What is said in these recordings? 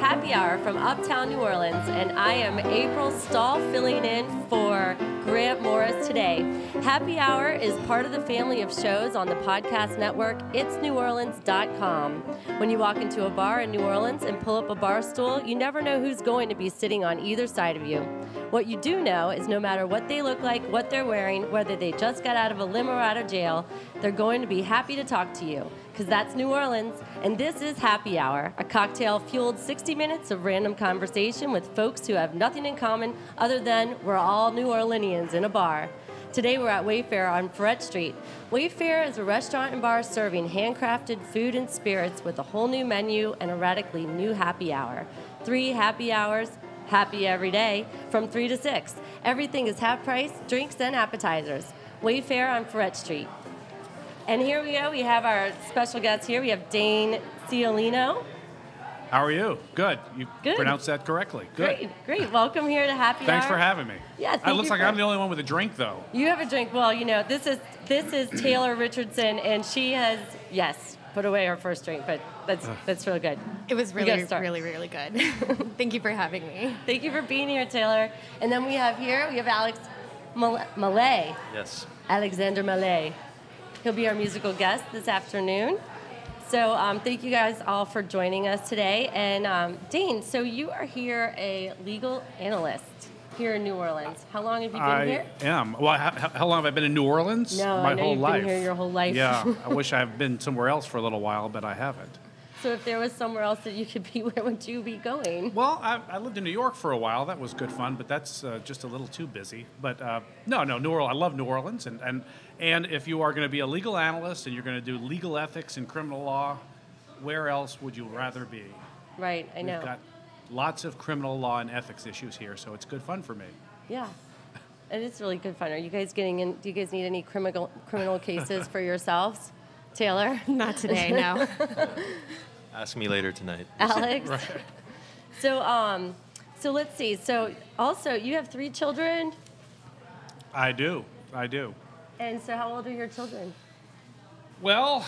Happy Hour from Uptown New Orleans, and I am April Stahl filling in for Grant Morris today. Happy Hour is part of the family of shows on the podcast network itsneworleans.com. When you walk into a bar in New Orleans and pull up a bar stool, you never know who's going to be sitting on either side of you. What you do know is no matter what they look like, what they're wearing, whether they just got out of a limo or out of jail, they're going to be happy to talk to you because that's New Orleans. And this is Happy Hour, a cocktail fueled 60 minutes of random conversation with folks who have nothing in common other than we're all New Orleanians in a bar. Today we're at Wayfare on Freret Street. Wayfare is a restaurant and bar serving handcrafted food and spirits with a whole new menu and a radically new happy hour. Three happy hours, happy every day, from 3 to 6. Everything is half price, drinks and appetizers. Wayfare on Freret Street. And here we go. We have our special guest here. We have Dane Ciolino. How are you? Good. You Good. pronounced that correctly. Good. Great, great. Welcome here to Happy Every Day. Thanks Hour. for having me. Yeah, It looks like I'm the only one with a drink, though. You have a drink. Well, you know, this is this is Taylor Richardson, and she has yes put away our first drink, but that's that's really good. It was really, start. really, really good. Thank you for having me. Thank you for being here, Taylor. And then we have here we have Alex Malay, Yes. Alexander Malay. He'll be our musical guest this afternoon. So um, thank you guys all for joining us today. And um, Dane, so you are here a legal analyst here in New Orleans. How long have you been I here? am. Well, how, how long have I been in New Orleans? No, My I know whole you've life. been here your whole life. Yeah. I wish I've been somewhere else for a little while, but I haven't. So if there was somewhere else that you could be, where would you be going? Well, I, I lived in New York for a while. That was good fun, but that's uh, just a little too busy. But uh, no, no, New Orleans. I love New Orleans, and and and if you are going to be a legal analyst and you're going to do legal ethics and criminal law, where else would you rather be? Right, I know. We've got lots of criminal law and ethics issues here, so it's good fun for me. Yeah. It is really good fun. Are you guys getting in? Do you guys need any criminal criminal cases for yourselves, Taylor, Not today, no. Ask me later tonight. Alex? So, um, so let's see. So, also, you have three children, I do. I do. and so how old are your children? Well,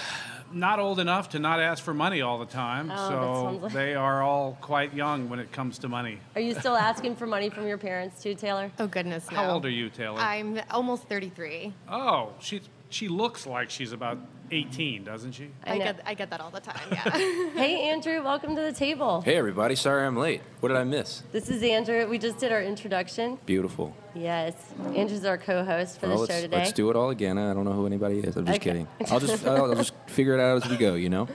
not old enough to not ask for money all the time, Oh, so like- they are all quite young when it comes to money. Are you still asking for money from your parents too, Taylor? Oh, goodness, no. How old are you, Taylor? I'm almost 33. oh, she she looks like she's about 18, doesn't she? I I, get, I get that all the time, yeah. Hey, Andrew, welcome to the table. Hey everybody, sorry I'm late. What did I miss? This is Andrew. We just did our introduction. Beautiful. Yes, Andrew's our co-host for Well, the show today. let's do it all again. I don't know who anybody is. I'm just Okay. kidding. I'll just I'll, I'll just figure it out as we go. You know.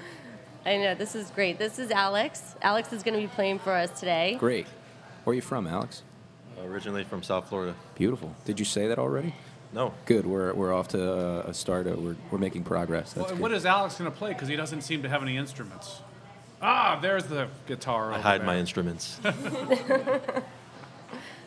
I know this is great. This is Alex. Alex is going to be playing for us today. Great. Where are you from, Alex? Originally from South Florida. Beautiful. Did you say that already? No. Good. We're, we're off to uh, a start. Uh, we're, we're making progress. That's Well, good. what is Alex going to play? Because he doesn't seem to have any instruments. Ah, there's the guitar. I over hide there. my instruments. the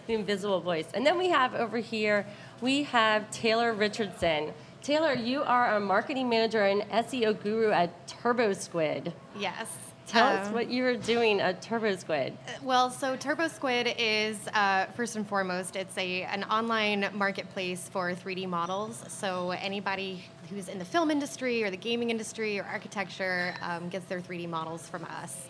invisible voice. And then we have over here, we have Taylor Richardson. Taylor, you are a marketing manager and SEO guru at Turbo Squid. yes. Tell us Um, what you are doing at Turbo Squid. Well, so Turbo Squid is uh, first and foremost, it's a an online marketplace for 3D models. So anybody who's in the film industry or the gaming industry or architecture um, gets their 3D models from us.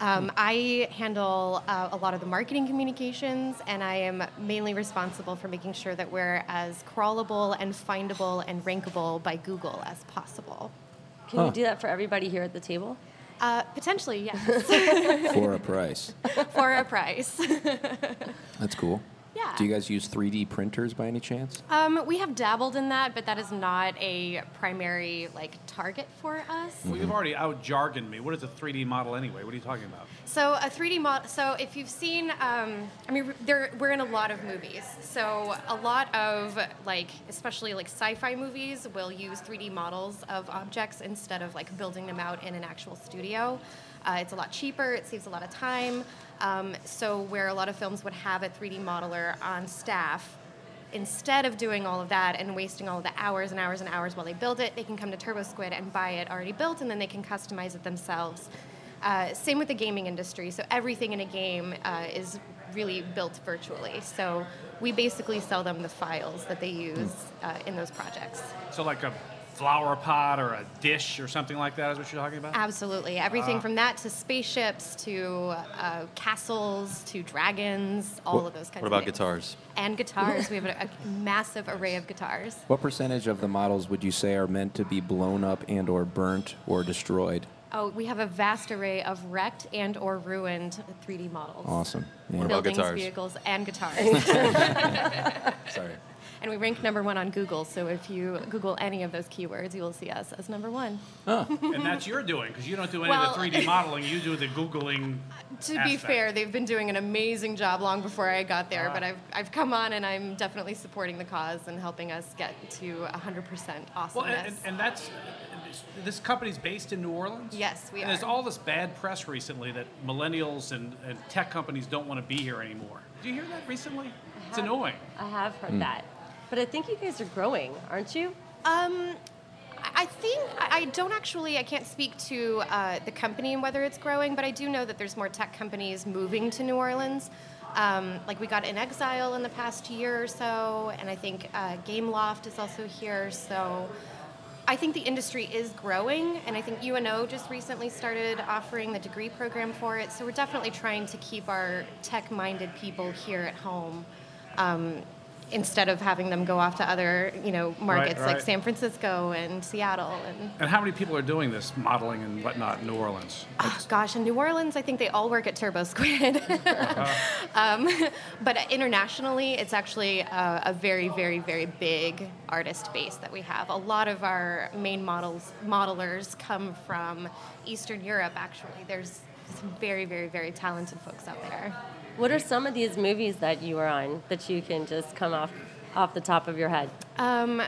Um, I handle uh, a lot of the marketing communications, and I am mainly responsible for making sure that we're as crawlable and findable and rankable by Google as possible. Can you do that for everybody here at the table? Uh, potentially, yes, For a price. for a price. That's cool. Yeah. Do you guys use 3D printers by any chance? Um, we have dabbled in that, but that is not a primary like target for us. Well, you've already out jargoned me. What is a 3D model anyway? What are you talking about? So a 3D model. So if you've seen, um, I mean, there we're in a lot of movies. So a lot of like, especially like sci-fi movies, will use 3D models of objects instead of like building them out in an actual studio. Uh, it's a lot cheaper. It saves a lot of time. Um, so where a lot of films would have a 3D modeler on staff, instead of doing all of that and wasting all of the hours and hours and hours while they build it, they can come to TurboSquid and buy it already built, and then they can customize it themselves. Uh, same with the gaming industry. So everything in a game uh, is really built virtually. So we basically sell them the files that they use uh, in those projects. So like a flower pot or a dish or something like that? Is what you're talking about? Absolutely. Everything from that to spaceships to uh, castles to dragons, all of those kinds of things. What of about things. guitars? And guitars. we have a, a massive array of guitars. What percentage of the models would you say are meant to be blown up and or burnt or destroyed? Oh, we have a vast array of wrecked and or ruined 3D models. Awesome. Yeah. What about Buildings, guitars? vehicles, and guitars. Sorry. And we rank number one on Google, so if you Google any of those keywords, you will see us as number one. and that's your doing because you don't do any Well- of the 3D modeling. You do the googling. To be fair, they've been doing an amazing job long before I got there, Ah. but I've, I've come on and I'm definitely supporting the cause and helping us get to 100% awesomeness. Well, and, and, and that's this company's based in New Orleans. Yes, we and There's all this bad press recently that millennials and, and tech companies don't want to be here anymore. Do you hear that recently? It's annoying. I have heard that. But I think you guys are growing, aren't you? Um, I think I I don't actually. I can't speak to uh, the company and whether it's growing, but I do know that there's more tech companies moving to New Orleans. Um, like we got inXile in the past year or so, and I think uh, Gameloft is also here. So I think the industry is growing, and I think UNO just recently started offering the degree program for it. So we're definitely trying to keep our tech-minded people here at home. Um, instead of having them go off to other, you know, markets like right. San Francisco and Seattle and And how many people are doing this modeling and whatnot in New Orleans? oh, gosh, in New Orleans, I think they all work at Turbo Squid. um, but internationally, it's actually a, a very, very, very big artist base that we have. A lot of our main models, modelers come from Eastern Europe. Actually, there's some very, very, very talented folks out there. What are some of these movies that you were on that you can just come off off the top of your head? Um,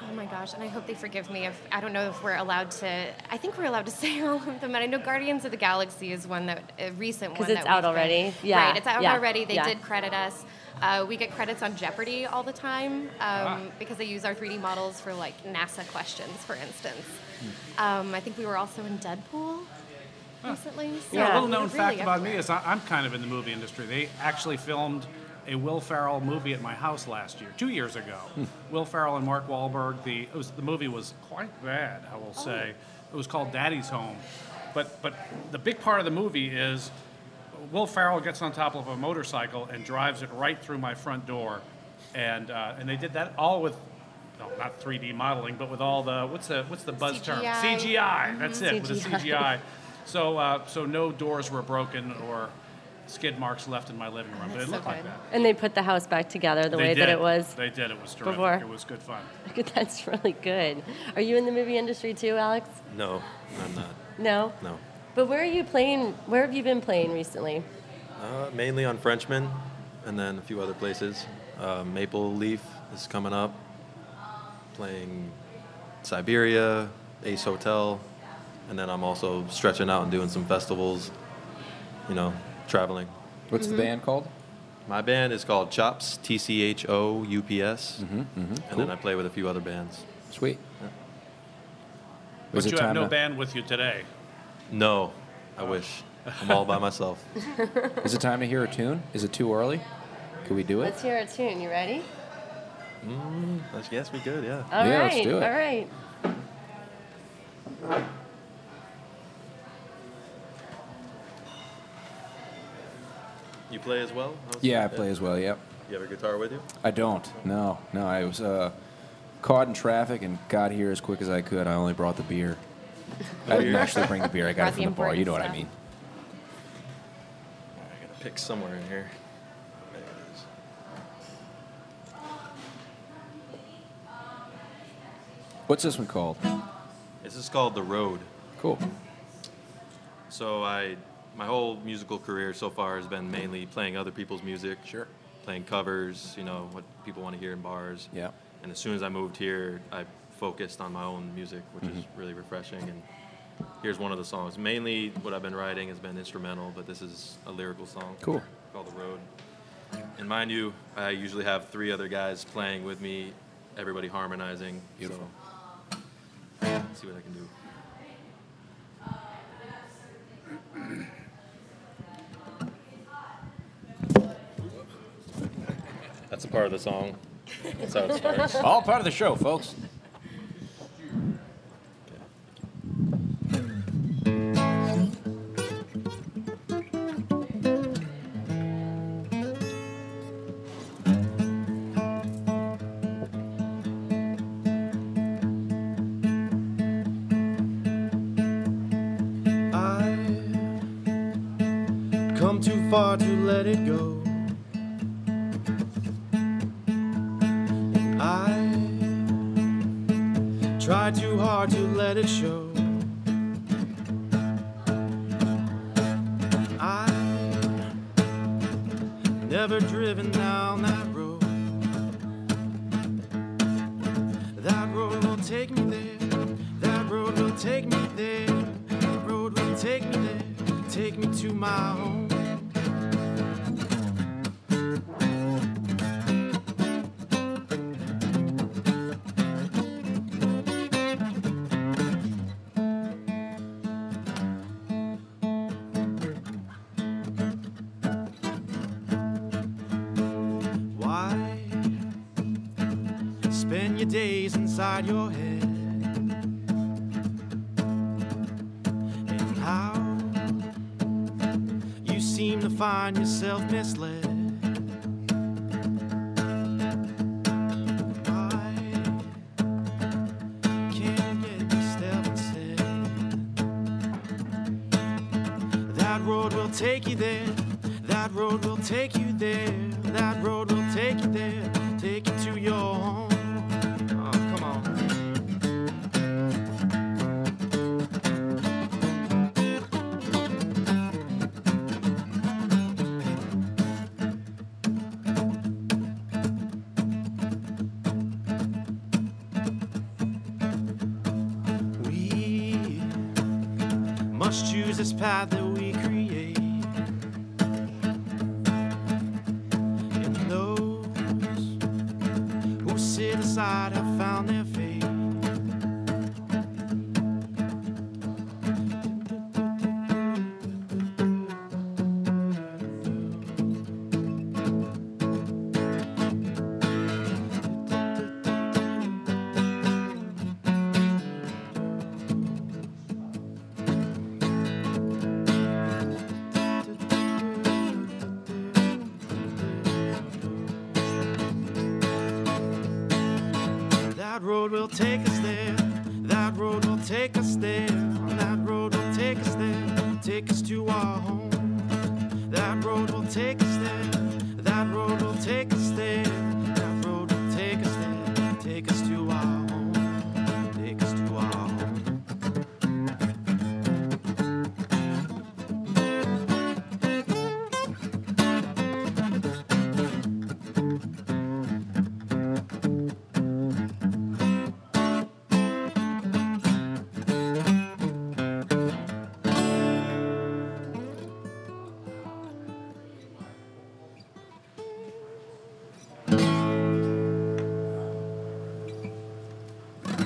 oh my gosh, and I hope they forgive me if I don't know if we're allowed to. I think we're allowed to say all of them, and I know Guardians of the Galaxy is one that a recent 'Cause one. it's that out we've been- already. Yeah, right. It's out yeah, already. They yeah. did credit us. Uh, we get credits on Jeopardy all the time um, because they use our 3D models for like NASA questions, for instance. Um, I think we were also in Deadpool recently. So Yeah, a little known really fact about me is I, I'm kind of in the movie industry. They actually filmed a Will Ferrell movie at my house last year, two years ago. Will Ferrell and Mark Wahlberg. The it was, the movie was quite bad, I will say. It was called Daddy's Home, but but the big part of the movie is Will Ferrell gets on top of a motorcycle and drives it right through my front door, and uh, and they did that all with. No, not 3D modeling, but with all the what's the what's the buzz term? CGI. CGI. That's it. With the CGI. CGI. So uh, so no doors were broken or skid marks left in my living room, but it That's so looked like that. And they put the house back together the They way did. that it was. They did. It was terrific. before. It was good fun. That's really good. Are you in the movie industry too, Alex? No, I'm not. No. No. But where are you playing? Where have you been playing recently? Uh, mainly on Frenchman, and then a few other places. Uh, Maple Leaf is coming up. Playing Siberia, Ace Hotel, and then I'm also stretching out and doing some festivals. You know, traveling. What's the mm-hmm. band called? My band is called Tchoups, T C H O U P S, mm-hmm, mm-hmm. and then I play with a few other bands. Sweet. But you have no to- band with you today. No, I oh. wish. I'm all by myself. Is it time to hear a tune? Is it too early? Could we do it? Let's hear a tune. You ready? Mm, I guess we could, yeah. All right. Yeah, let's do it. All right. You play as well? How's Yeah, I play as well. Yep. You have a guitar with you? I don't. No, no. I was uh, caught in traffic and got here as quick as I could. I only brought the beer. I didn't actually bring the beer. I got it from the the bar. You know what I mean. I gotta pick somewhere in here. There it is. What's this one called? This is called The Road. Cool. So I, my whole musical career so far has been mainly playing other people's music. Sure. Playing covers, you know, what people want to hear in bars. Yeah. And as soon as I moved here, I focused on my own music, which is mm-hmm. really refreshing. And here's one of the songs. Mainly what I've been writing has been instrumental, but this is a lyrical song. Cool. Called The Road. And mind you, I usually have three other guys playing with me, everybody harmonizing. Beautiful. So, let's see what I can do. Part of the song. That's how it starts. All part of the show, folks. Road will take you there. That road will take you there. That road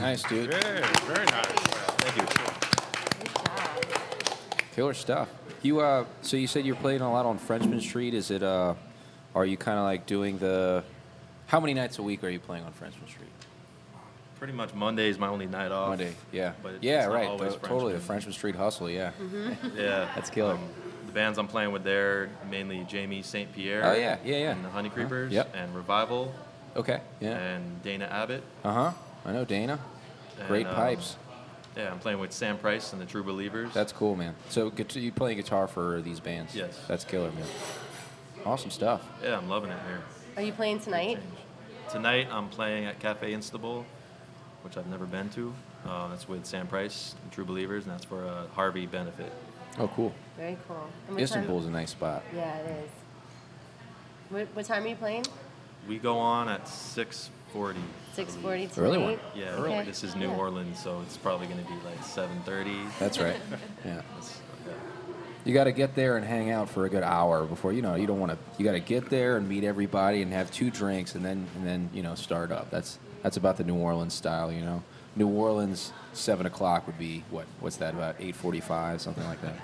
Nice, dude. Very, very nice. Thank you. Killer stuff. You uh, so you said you're playing a lot on Frenchman Street. Is it uh, are you kind of like doing the? How many nights a week are you playing on Frenchman Street? Pretty much Monday is my only night off. Monday, yeah, But it's yeah, not right. always to- totally, the Frenchman. Frenchman Street hustle. Yeah. Yeah. That's killer. Um, the bands I'm playing with there, mainly Jamie St. Pierre. Oh, yeah, yeah, yeah. And the Honey Creepers. Yep. And Revival. Okay. Yeah. And Dana Abbott. Uh huh. I know Dana. Great And, um, pipes. Yeah, I'm playing with Sam Price and the True Believers. That's cool, man. So guit- you play guitar for these bands? Yes. That's killer, man. Awesome stuff. yeah, I'm loving it here. Are you playing tonight? Tonight I'm playing at Cafe Istanbul, which I've never been to. Uh, that's with Sam Price and True Believers, and that's for a Harvey benefit. Oh, cool. Very cool. And what time- Istanbul's a nice spot. Yeah, it is. What, what time are you playing? We go on at 6:40. 6:40 tonight. Early one. Yeah, Okay. this is New Yeah. Orleans, so it's probably going to be like 7:30. That's right. Yeah. That's- yeah. You got to get there and hang out for a good hour before you know. You don't want to. You got to get there and meet everybody and have two drinks and then and then you know start up. That's that's about the New Orleans style. You know, New Orleans seven o'clock would be what? What's that about? Eight forty-five, something like that.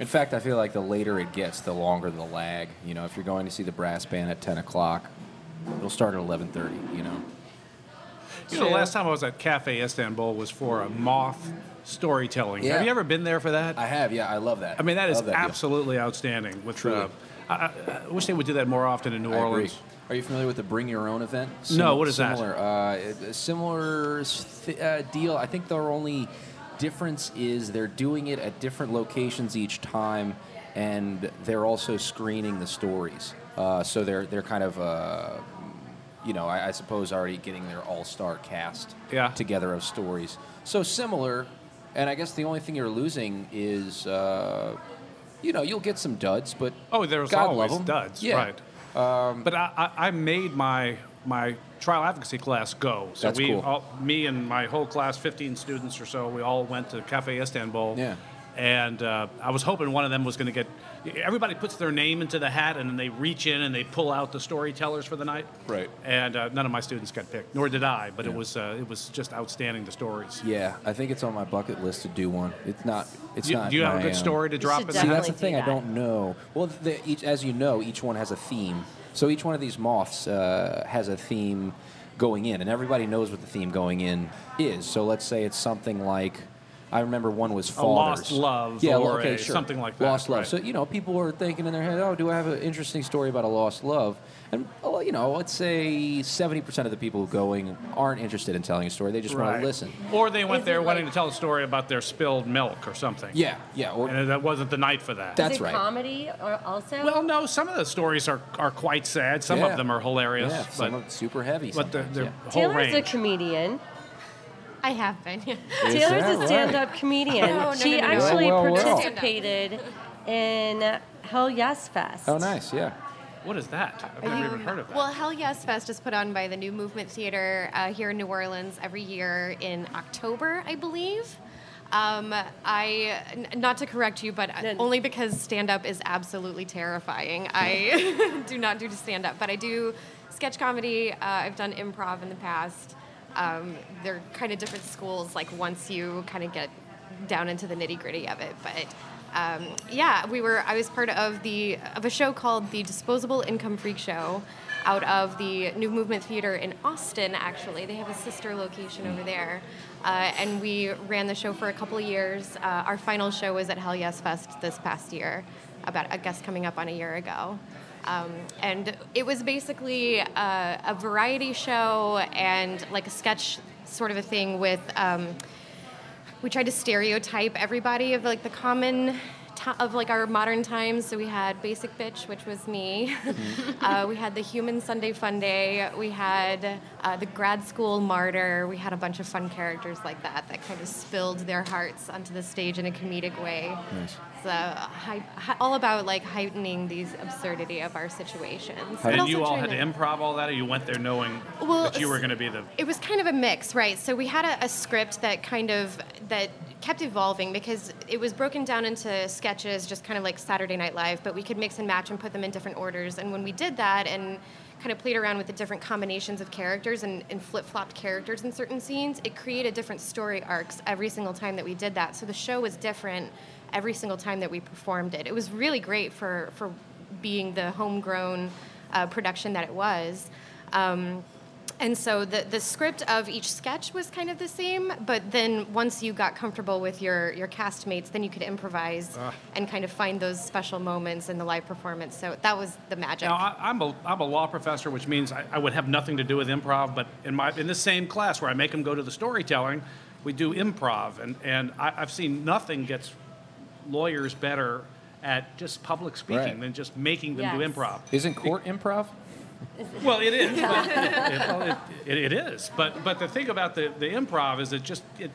In fact, I feel like the later it gets, the longer the lag. You know, if you're going to see the brass band at ten o'clock, it'll start at eleven thirty. You know. You know, the last time I was at Cafe Istanbul was for a moth storytelling. Yeah. Have you ever been there for that? I have, yeah, I love that. I mean, that is Love deal. absolutely outstanding. With Truly. uh, I, I, I wish they would do that more often in New I agree. Orleans. Are you familiar with the Bring Your Own event? No, what is that? similar, Uh, similar th- uh, deal. I think their only difference is they're doing it at different locations each time, and they're also screening the stories. Uh, so they're they're kind of. You know, I, I suppose already getting their all-star cast Yeah. together of stories. So similar, and I guess the only thing you're losing is, uh, you know, you'll get some duds, but Oh, there's God always duds, Yeah. right? but I, I, made my my trial advocacy class go. So That's we, cool. all, me and my whole class, 15 students or so, we all went to Cafe Istanbul. Yeah. And uh, I was hoping one of them was going to get. Everybody puts their name into the hat, and then they reach in and they pull out the storytellers for the night. Right. And uh, none of my students got picked, nor did I. But it was uh, it was just outstanding the stories. Yeah, I think it's on my bucket list to do one. It's not. It's You- not. do you have a good um, story to drop in See, that's the thing. do I don't know. Well, the, each, as you know, each one has a theme. So each one of these moths uh, has a theme going in, and everybody knows what the theme going in is. So let's say it's something like. I remember one was A lost love yeah, or okay, a- sure. something like that, Lost love. right. So you know, people are thinking in their head, "Oh, do I have an interesting story about a lost love?" And well, you know, let's say seventy percent of the people going aren't interested in telling a story; they just want to listen. Or they went Is there wanting like- to tell a story about their spilled milk or something. Yeah, yeah. Or, And that wasn't the night for that. That- That's Is it right. comedy or also? well, no, some of the stories are, are quite sad. Some Yeah. of them are hilarious. Yeah, some but of it's super heavy. but the, sometimes, the yeah. whole Taylor's a range. comedian. I have been. Is Taylor's a stand-up comedian. No, no, she no, no, no. actually Well, well, well. participated in Hell Yes Fest. Oh, nice. Yeah. what is that? I've never even heard of that. Well, Hell Yes Fest is put on by the New Movement Theater uh, here in New Orleans every year in October, I believe. Um, I, n- not to correct you, but No. only because stand up is absolutely terrifying. I do not do stand up, but I do sketch comedy. Uh, I've done improv in the past. Um, they're kind of different schools, like once you kind of get down into the nitty gritty of it. But um, yeah, we were. I was part of the of a show called the Disposable Income Freak Show, out of the New Movement Theater in Austin. Actually, they have a sister location over there, uh, and we ran the show for a couple years. Uh, our final show was at Hell Yes Fest this past year, about I guess coming up on a year ago. Um, and it was basically uh, a variety show and like a sketch sort of a thing with um, we tried to stereotype everybody of like the common of like our modern times. So we had Basic Bitch, which was me. uh, we had the Human Sunday Fun Day. We had uh, the Grad School Martyr. We had a bunch of fun characters like that that kind of spilled their hearts onto the stage in a comedic way. Nice. So hi- hi- all about like heightening these absurdity of our situations. but and also you all had to improv all that, or you went there knowing Well, that you were going to be the. It was kind of a mix, right? So we had a, a script that kind of that kept evolving because it was broken down into sketches, just kind of like Saturday Night Live, but we could mix and match and put them in different orders. And when we did that and kind of played around with the different combinations of characters and, and flip-flopped characters in certain scenes, it created different story arcs every single time that we did that. So the show was different every single time that we performed it. It was really great for for being the homegrown uh, production that it was. Um, and so the, the script of each sketch was kind of the same, but then once you got comfortable with your, your castmates, then you could improvise and kind of find those special moments in the live performance. So that was the magic. Now, I, I'm, a, I'm a law professor, which means I, I would have nothing to do with improv, but in, my, in the same class where I make them go to the storytelling, we do improv. And, and I, I've seen nothing gets lawyers better at just public speaking Right. than just making them do improv. Isn't court improv? Well, it is. but- it, well, it, it, it is. But but the thing about the, the improv is it just it,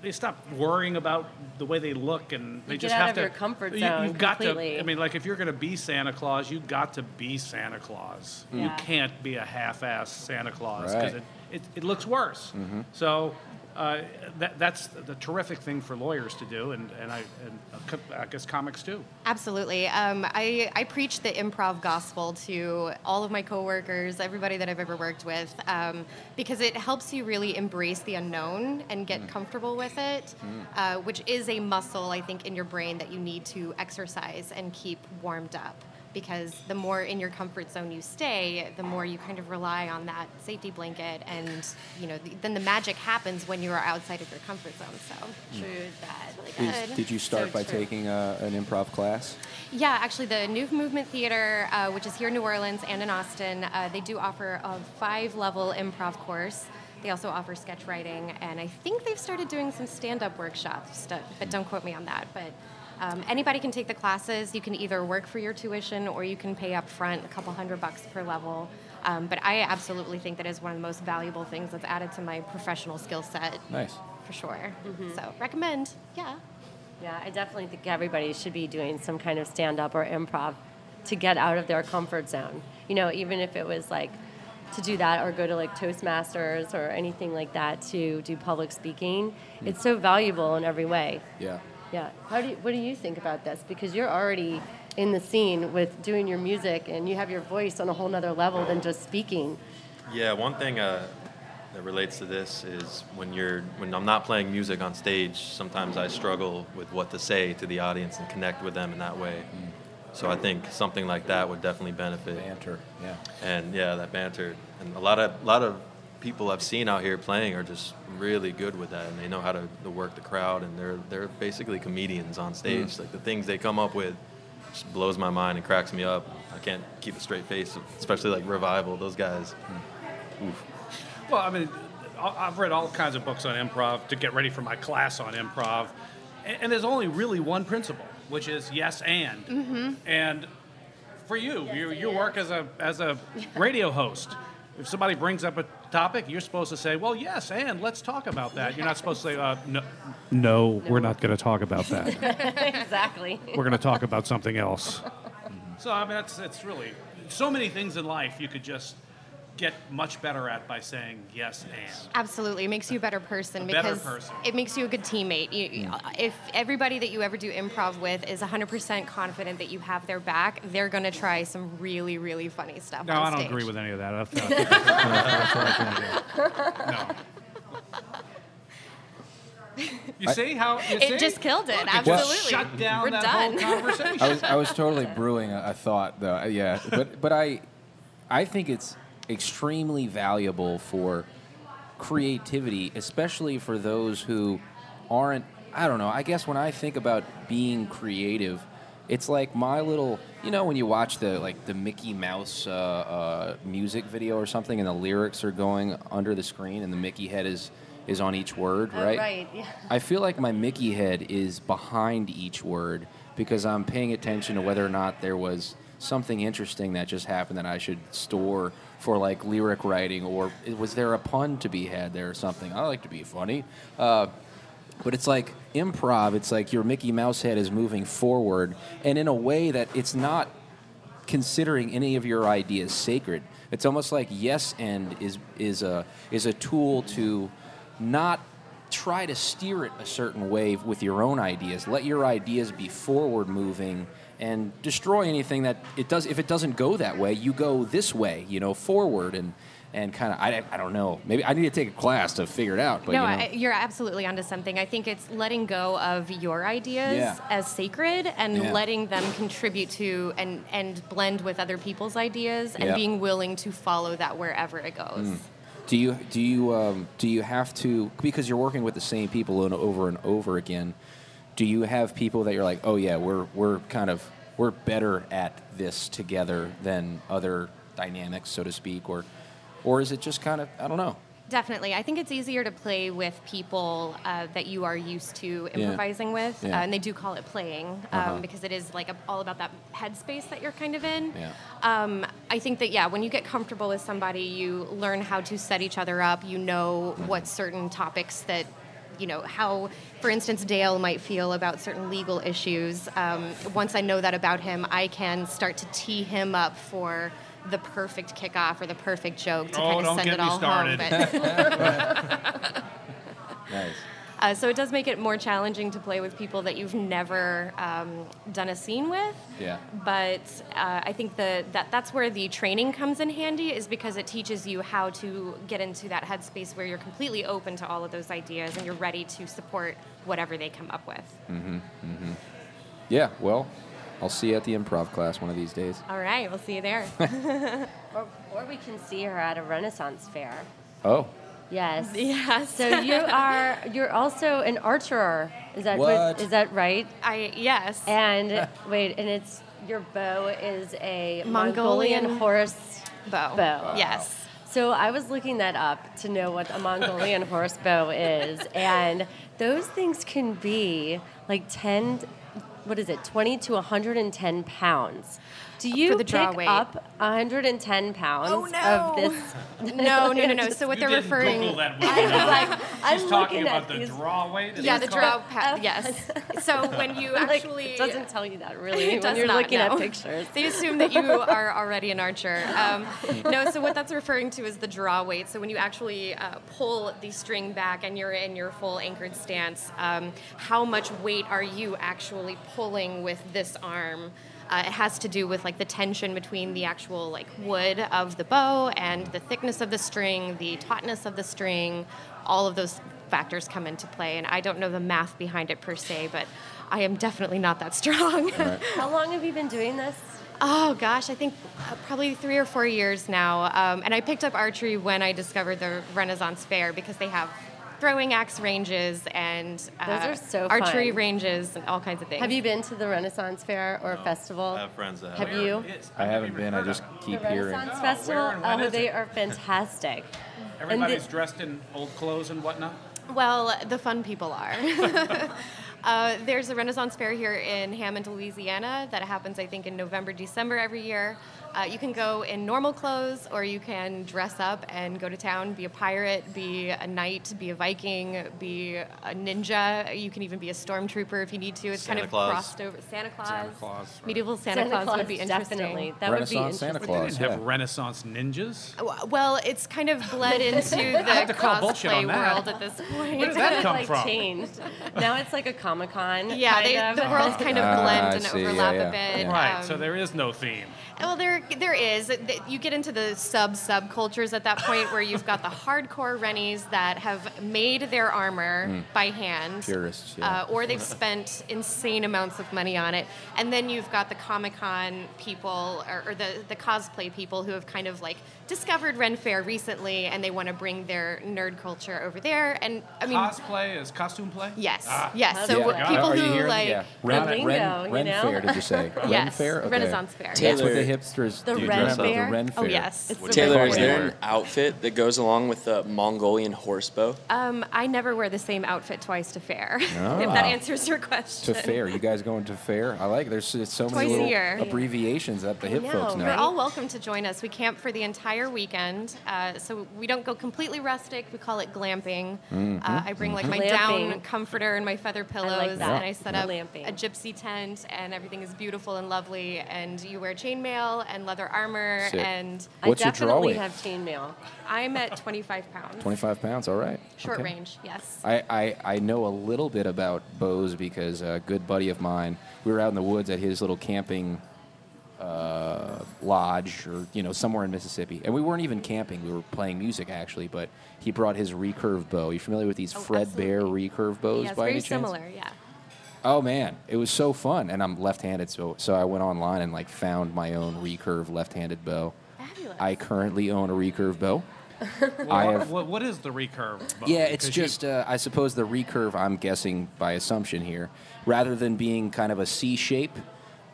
they stop worrying about the way they look and they You get just out have of to. your comfort you, zone You've got completely. to. I mean, like if you're going to be Santa Claus, you've got to be Santa Claus. You can't be a half-ass Santa Claus because Right. it, it, it looks worse. Mm-hmm. So. Uh, that, that's the terrific thing for lawyers to do, and, and, I, and uh, I guess comics too. Absolutely. Um, I, I preach the improv gospel to all of my coworkers, everybody that I've ever worked with, um, because it helps you really embrace the unknown and get comfortable with it, uh, which is a muscle, I think, in your brain that you need to exercise and keep warmed up. Because the more in your comfort zone you stay, the more you kind of rely on that safety blanket, and you know, the, then the magic happens when you are outside of your comfort zone. So, True that. really Is- did you start So by true. taking uh, an improv class? Yeah, actually, the New Movement Theater, uh, which is here in New Orleans and in Austin, uh, they do offer a five level improv course. They also offer sketch writing, and I think they've started doing some stand up workshops, but don't quote me on that. But Um, anybody can take the classes. You can either work for your tuition or you can pay up front a couple hundred bucks per level. Um, but I absolutely think that is one of the most valuable things that's added to my professional skill set Nice. for sure. So recommend, yeah. Yeah, I definitely think everybody should be doing some kind of stand up or improv to get out of their comfort zone. You know, even if it was like to do that or go to like Toastmasters or anything like that to do public speaking, it's so valuable in every way. Yeah. Yeah. How do you, what do you think about this? Because you're already in the scene with doing your music and you have your voice on a whole nother level than just speaking. Yeah, one thing uh, that relates to this is when you're when I'm not playing music on stage, sometimes I struggle with what to say to the audience and connect with them in that way. So I think something like that would definitely benefit. Banter. Yeah. And yeah, that banter and a lot of a lot of people I've seen out here playing are just really good with that, and they know how to, to work the crowd, and they're they're basically comedians on stage. Like the things they come up with just blows my mind and cracks me up. I can't keep a straight face, especially like Revival. Those guys. Oof. Well, I mean, I- I've read all kinds of books on improv to get ready for my class on improv, and, and there's only really one principle, which is yes and. Mm-hmm. And for you, you, you work as a as a radio host. If somebody brings up a topic, you're supposed to say, "Well, yes, and let's talk about that." You're not supposed to say, uh, "No, no, we're not going to talk about that. exactly. we're going to talk about something else." So I mean, that's it's really so many things in life you could just get much better at by saying yes and. Absolutely, it makes you a better person A better because person. it makes you a good teammate. You, you- Mm. If everybody that you ever do improv with is 100% confident that you have their back, they're going to try some really, really funny stuff. No, on I don't stage. agree with any of that. I feel like that's what I can do. No. You see how you see? It just killed it. Look, just Absolutely. shut down We're that done. whole conversation. I was, I was totally brewing a, a thought though. Yeah, but but I I think it's extremely valuable for creativity, especially for those who aren't. I don't know. I guess when I think about being creative, it's like my little. You know, when you watch the like the Mickey Mouse uh, uh, music video or something, and the lyrics are going under the screen, and the Mickey head is is on each word, Oh, right? right, yeah. I feel like my Mickey head is behind each word because I'm paying attention to whether or not there was something interesting that just happened that I should store for like lyric writing, or was there a pun to be had there or something? I like to be funny. Uh, but it's like improv, it's like your Mickey Mouse head is moving forward, and in a way that it's not considering any of your ideas sacred. It's almost like yes and is is a is a tool to not try to steer it a certain way with your own ideas. Let your ideas be forward moving and destroy anything that it does if it doesn't go that way, you go this way, you know, forward and and kind of I, I don't know. Maybe I need to take a class to figure it out, but no, you know. You're absolutely onto something. I think it's letting go of your ideas Yeah. as sacred and Yeah. letting them contribute to and, and blend with other people's ideas and Yeah. being willing to follow that wherever it goes. Do you do you um, do you have to because you're working with the same people and over and over again? Do you have people that you're like, oh yeah, we're we're kind of we're better at this together than other dynamics, so to speak, or or is it just kind of I don't know? Definitely. I think it's easier to play with people uh, that you are used to Yeah. improvising with. Yeah. Uh, and they do call it playing um, Uh-huh. because it is like a, all about that headspace that you're kind of in. Yeah. Um, I think that, yeah, when you get comfortable with somebody, you learn how to set each other up. You know what certain topics that, you know, how, for instance, Dale might feel about certain legal issues. Um, once I know that about him, I can start to tee him up for the perfect kickoff or the perfect joke to Oh, kind of don't send get it me all started. home. But, Nice. Uh, so it does make it more challenging to play with people that you've never um, done a scene with. Yeah. But uh, I think the, that that's where the training comes in handy, is because it teaches you how to get into that headspace where you're completely open to all of those ideas and you're ready to support whatever they come up with. Mm-hmm. Yeah. Well, I'll see you at the improv class one of these days. All right, we'll see you there. Or, or we can see her at a Renaissance fair. Oh. Yes. yes. So you are you're also an archer. Is that What? is that right? I yes. And wait, and it's your bow is a Mongolian Mongolian horse bow. bow. Yes. So I was looking that up to know what a Mongolian horse bow is, and those things can be like 10, what is it, 20 to 110 pounds. Do you For the draw pick weight. up 110 pounds Oh, no. of this? No, no, no, no. So what You they're didn't referring. Google that weight, I was like, I'm She's talking about the these. draw weight. Yeah, the draw. Pa- yes. So when you Like, actually it doesn't tell you that really It when you're not, looking no. at pictures. They assume that you are already an archer. Um, no, so what that's referring to is the draw weight. So when you actually uh, pull the string back and you're in your full anchored stance, um, how much weight are you actually pulling with this arm? Uh, it has to do with like the tension between the actual like wood of the bow and the thickness of the string, the tautness of the string. All of those factors come into play, and I don't know the math behind it per se, but I am definitely not that strong. How long have you been doing this? Oh gosh, I think uh, probably three or four years now. Um, and I picked up archery when I discovered the Renaissance Fair because they have throwing axe ranges and uh, Those are so archery fun. ranges and all kinds of things. Have you been to the Renaissance Fair or festival? I have friends that Have have. you? I I've never haven't been. I just keep the hearing. Renaissance Oh, Festival? where and oh, they it? are fantastic. Everybody's the- dressed in old clothes and whatnot. Well, the fun people are. uh, there's a Renaissance Fair here in Hammond, Louisiana that happens, I think, in November, December every year. Uh, you can go in normal clothes or you can dress up and go to town, be a pirate, be a knight, be a Viking, be a ninja. You can even be a stormtrooper if you need to. It's kind of Claus. crossed over. Santa Claus. Santa Claus, right. Medieval Santa, Claus, would be interesting. definitely. That would be Renaissance Santa interesting. They Claus. didn't have yeah. Renaissance ninjas. Well, it's kind of bled into the to call bullshit cosplay world at this point. Where did that come like from? changed. Now it's like a Comic Con. Yeah, kind they, of. the worlds kind of Ah, blend I and see, yeah, overlap yeah, a bit. Right. um, so there is no theme. Well, there there is. You get into the sub subcultures at that point where you've got the hardcore Rennies that have made their armor by hand, Purists, yeah. uh, or they've spent insane amounts of money on it, and then you've got the Comic Con people or, or the the cosplay people who have kind of like discovered Ren Fair recently, and they want to bring their nerd culture over there. And I mean, Cosplay is costume play. Yes, Ah. yes. So Yeah. what Got it. people who like yeah. Ren, lingo, Ren, you Ren know? Fair, did you say? Ren Yes, Fair? Okay. Renaissance Fair. That's what the Taylor- hipsters The do. Ren dress up, Fair? The Ren Oh yes. It's the Taylor, big is one. there an outfit that goes along with the Mongolian horse bow? Um, I never wear the same outfit twice to fair. if Ah. that answers your question. To fair. You guys going to fair? I like there's there's so Twice many a little year. abbreviations that the hip know, folks know. You're all welcome to join us. We camp for the entire weekend, uh, so we don't go completely rustic. We call it glamping. Mm-hmm. Uh, I bring like my Glamping. down comforter and my feather pillows, that. and I set up Glamping. a gypsy tent, and everything is beautiful and lovely. And you wear chainmail and leather armor, Sick. and What's I your draw definitely weight? have chainmail. I'm at 25 pounds. 25 pounds, all right. Short Okay. range, yes. I, I, I know a little bit about bows because a good buddy of mine, we were out in the woods at his little camping uh, lodge or, you know, somewhere in Mississippi. And we weren't even camping, we were playing music actually, but he brought his recurve bow. You familiar with these Oh, Fred Bear absolutely. recurve bows by very any chance? similar, yeah. Oh man, it was so fun, and I'm left-handed, so so I went online and like found my own recurve left-handed bow. Fabulous. I currently own a recurve bow. I have what, what is the recurve? bow? yeah, it's Because you- just uh, I suppose the recurve. I'm guessing by assumption here, rather than being kind of a C shape,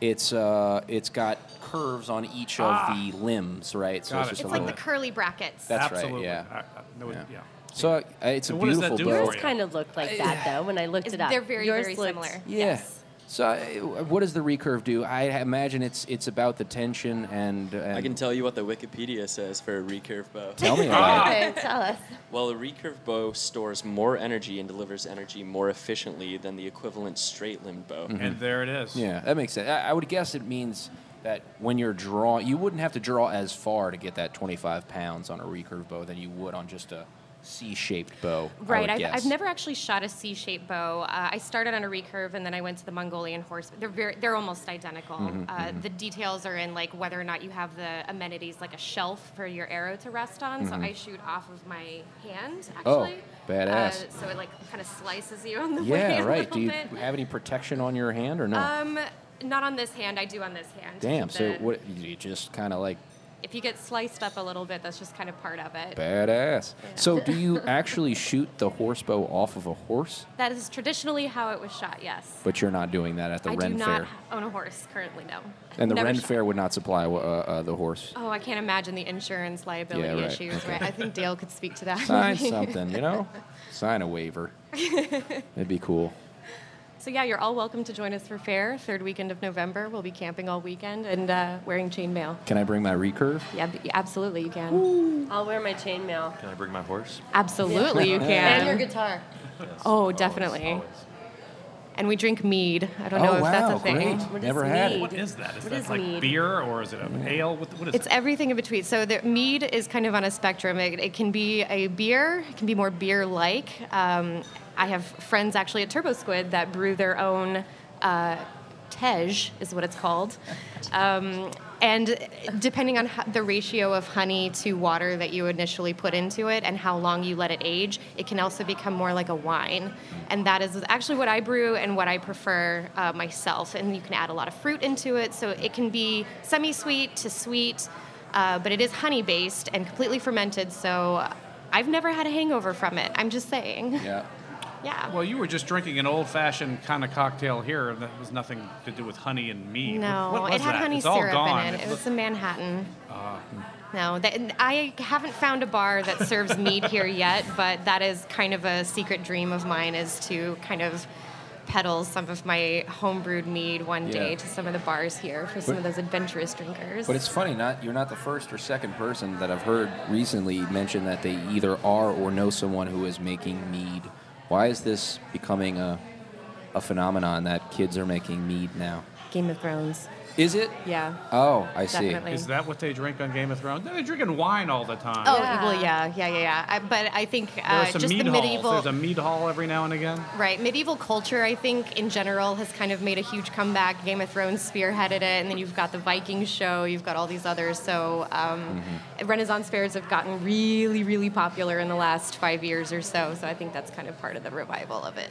it's uh, it's got curves on each of Ah. the limbs, right? So Got it's just It's a like the curly brackets. That's right, absolutely. yeah. I- I- no, Yeah. yeah. So uh, it's a And what does that beautiful do bow. for Yours you? kind of looked like that though when I looked It's- it up. They're very, Yours very looked- similar. Yeah. Yes. So uh, what does the recurve do? I imagine it's it's about the tension and. and I can tell you what the Wikipedia says for a recurve bow. Tell me about it. Okay, tell us. Well, a recurve bow stores more energy and delivers energy more efficiently than the equivalent straight-limbed bow. And there it is. Yeah, that makes sense. I, I would guess it means that when you're drawing, you wouldn't have to draw as far to get that 25 pounds on a recurve bow than you would on just a C-shaped bow. Right. I've. I've never actually shot a C-shaped bow. Uh, I started on a recurve and then I went to the Mongolian horse. They're very, they're almost identical. Mm-hmm, uh, The details are in like whether or not you have the amenities like a shelf for your arrow to rest on. So I shoot off of my hand Mm-hmm. Oh, actually. badass. Uh, so it like kind of slices you on the way Yeah, right. Do you bit. have any protection on your hand or no? Um, not on this hand. I do on this hand. Damn. keep So the- what? You just kind of like If you get sliced up a little bit, that's just kind of part of it. badass. So do you actually shoot the horse bow off of a horse? That is traditionally how it was shot. Yes. But you're not doing that at the I Ren do not Fair. own a horse currently. No. And the Never Ren shot. Fair would not supply uh, uh, the horse. Oh, I can't imagine the insurance liability Yeah, right. issues, Okay. right? I think Dale could speak to that. Sign something, you know? Sign a waiver. It'd be cool. So yeah, you're all welcome to join us for fair. Third weekend of November, we'll be camping all weekend and uh, wearing chainmail. Can I bring my recurve? Yeah, absolutely you can. I'll wear my chainmail Can I bring my horse? Absolutely you can. and your guitar. Oh, definitely. And we drink mead. I don't know Oh, if that's wow, a thing. great. What is Never had it. mead? What is that? Is What that is like mead? beer or is it an ale? What, what is It's it? everything in between. So the mead is kind of on a spectrum. It, it can be a beer. It can be more beer-like. Um, I have friends actually at TurboSquid that brew their own uh, tej, is what it's called. Um, and depending on ho- the ratio of honey to water that you initially put into it and how long you let it age, it can also become more like a wine. And that is actually what I brew and what I prefer uh, myself. And you can add a lot of fruit into it, so it can be semi-sweet to sweet, uh, but it is honey-based and completely fermented. So I've never had a hangover from it. I'm just saying. Yeah. Yeah. Well, you were just drinking an old-fashioned kind of cocktail here and that was nothing to do with honey and mead. No, What- what was it had that? honey it's all syrup gone. in it. It was looked- a Manhattan. uh, No, that, I haven't found a bar that serves mead here yet, but that is kind of a secret dream of mine is to kind of peddle some of my homebrewed mead one Yeah. day to some of the bars here for some But- of those adventurous drinkers. But it's funny, not you're not the first or second person that I've heard recently mention that they either are or know someone who is making mead. Why is this becoming a a phenomenon that kids are making mead now? Game of Thrones. Is it? Yeah. Oh, I see. Definitely. is that what they drink on Game of Thrones? They're drinking wine all the time. Oh, Yeah. well, yeah, yeah, yeah, yeah. I, but I think there uh, are some just mead the halls. medieval. There's a mead hall every now and again. Right. Medieval culture, I think, in general, has kind of made a huge comeback. Game of Thrones spearheaded it, and then you've got the Viking show, you've got all these others. So, um, Renaissance fairs have gotten really, really popular in the last five years or so. So, I think that's kind of part of the revival of it.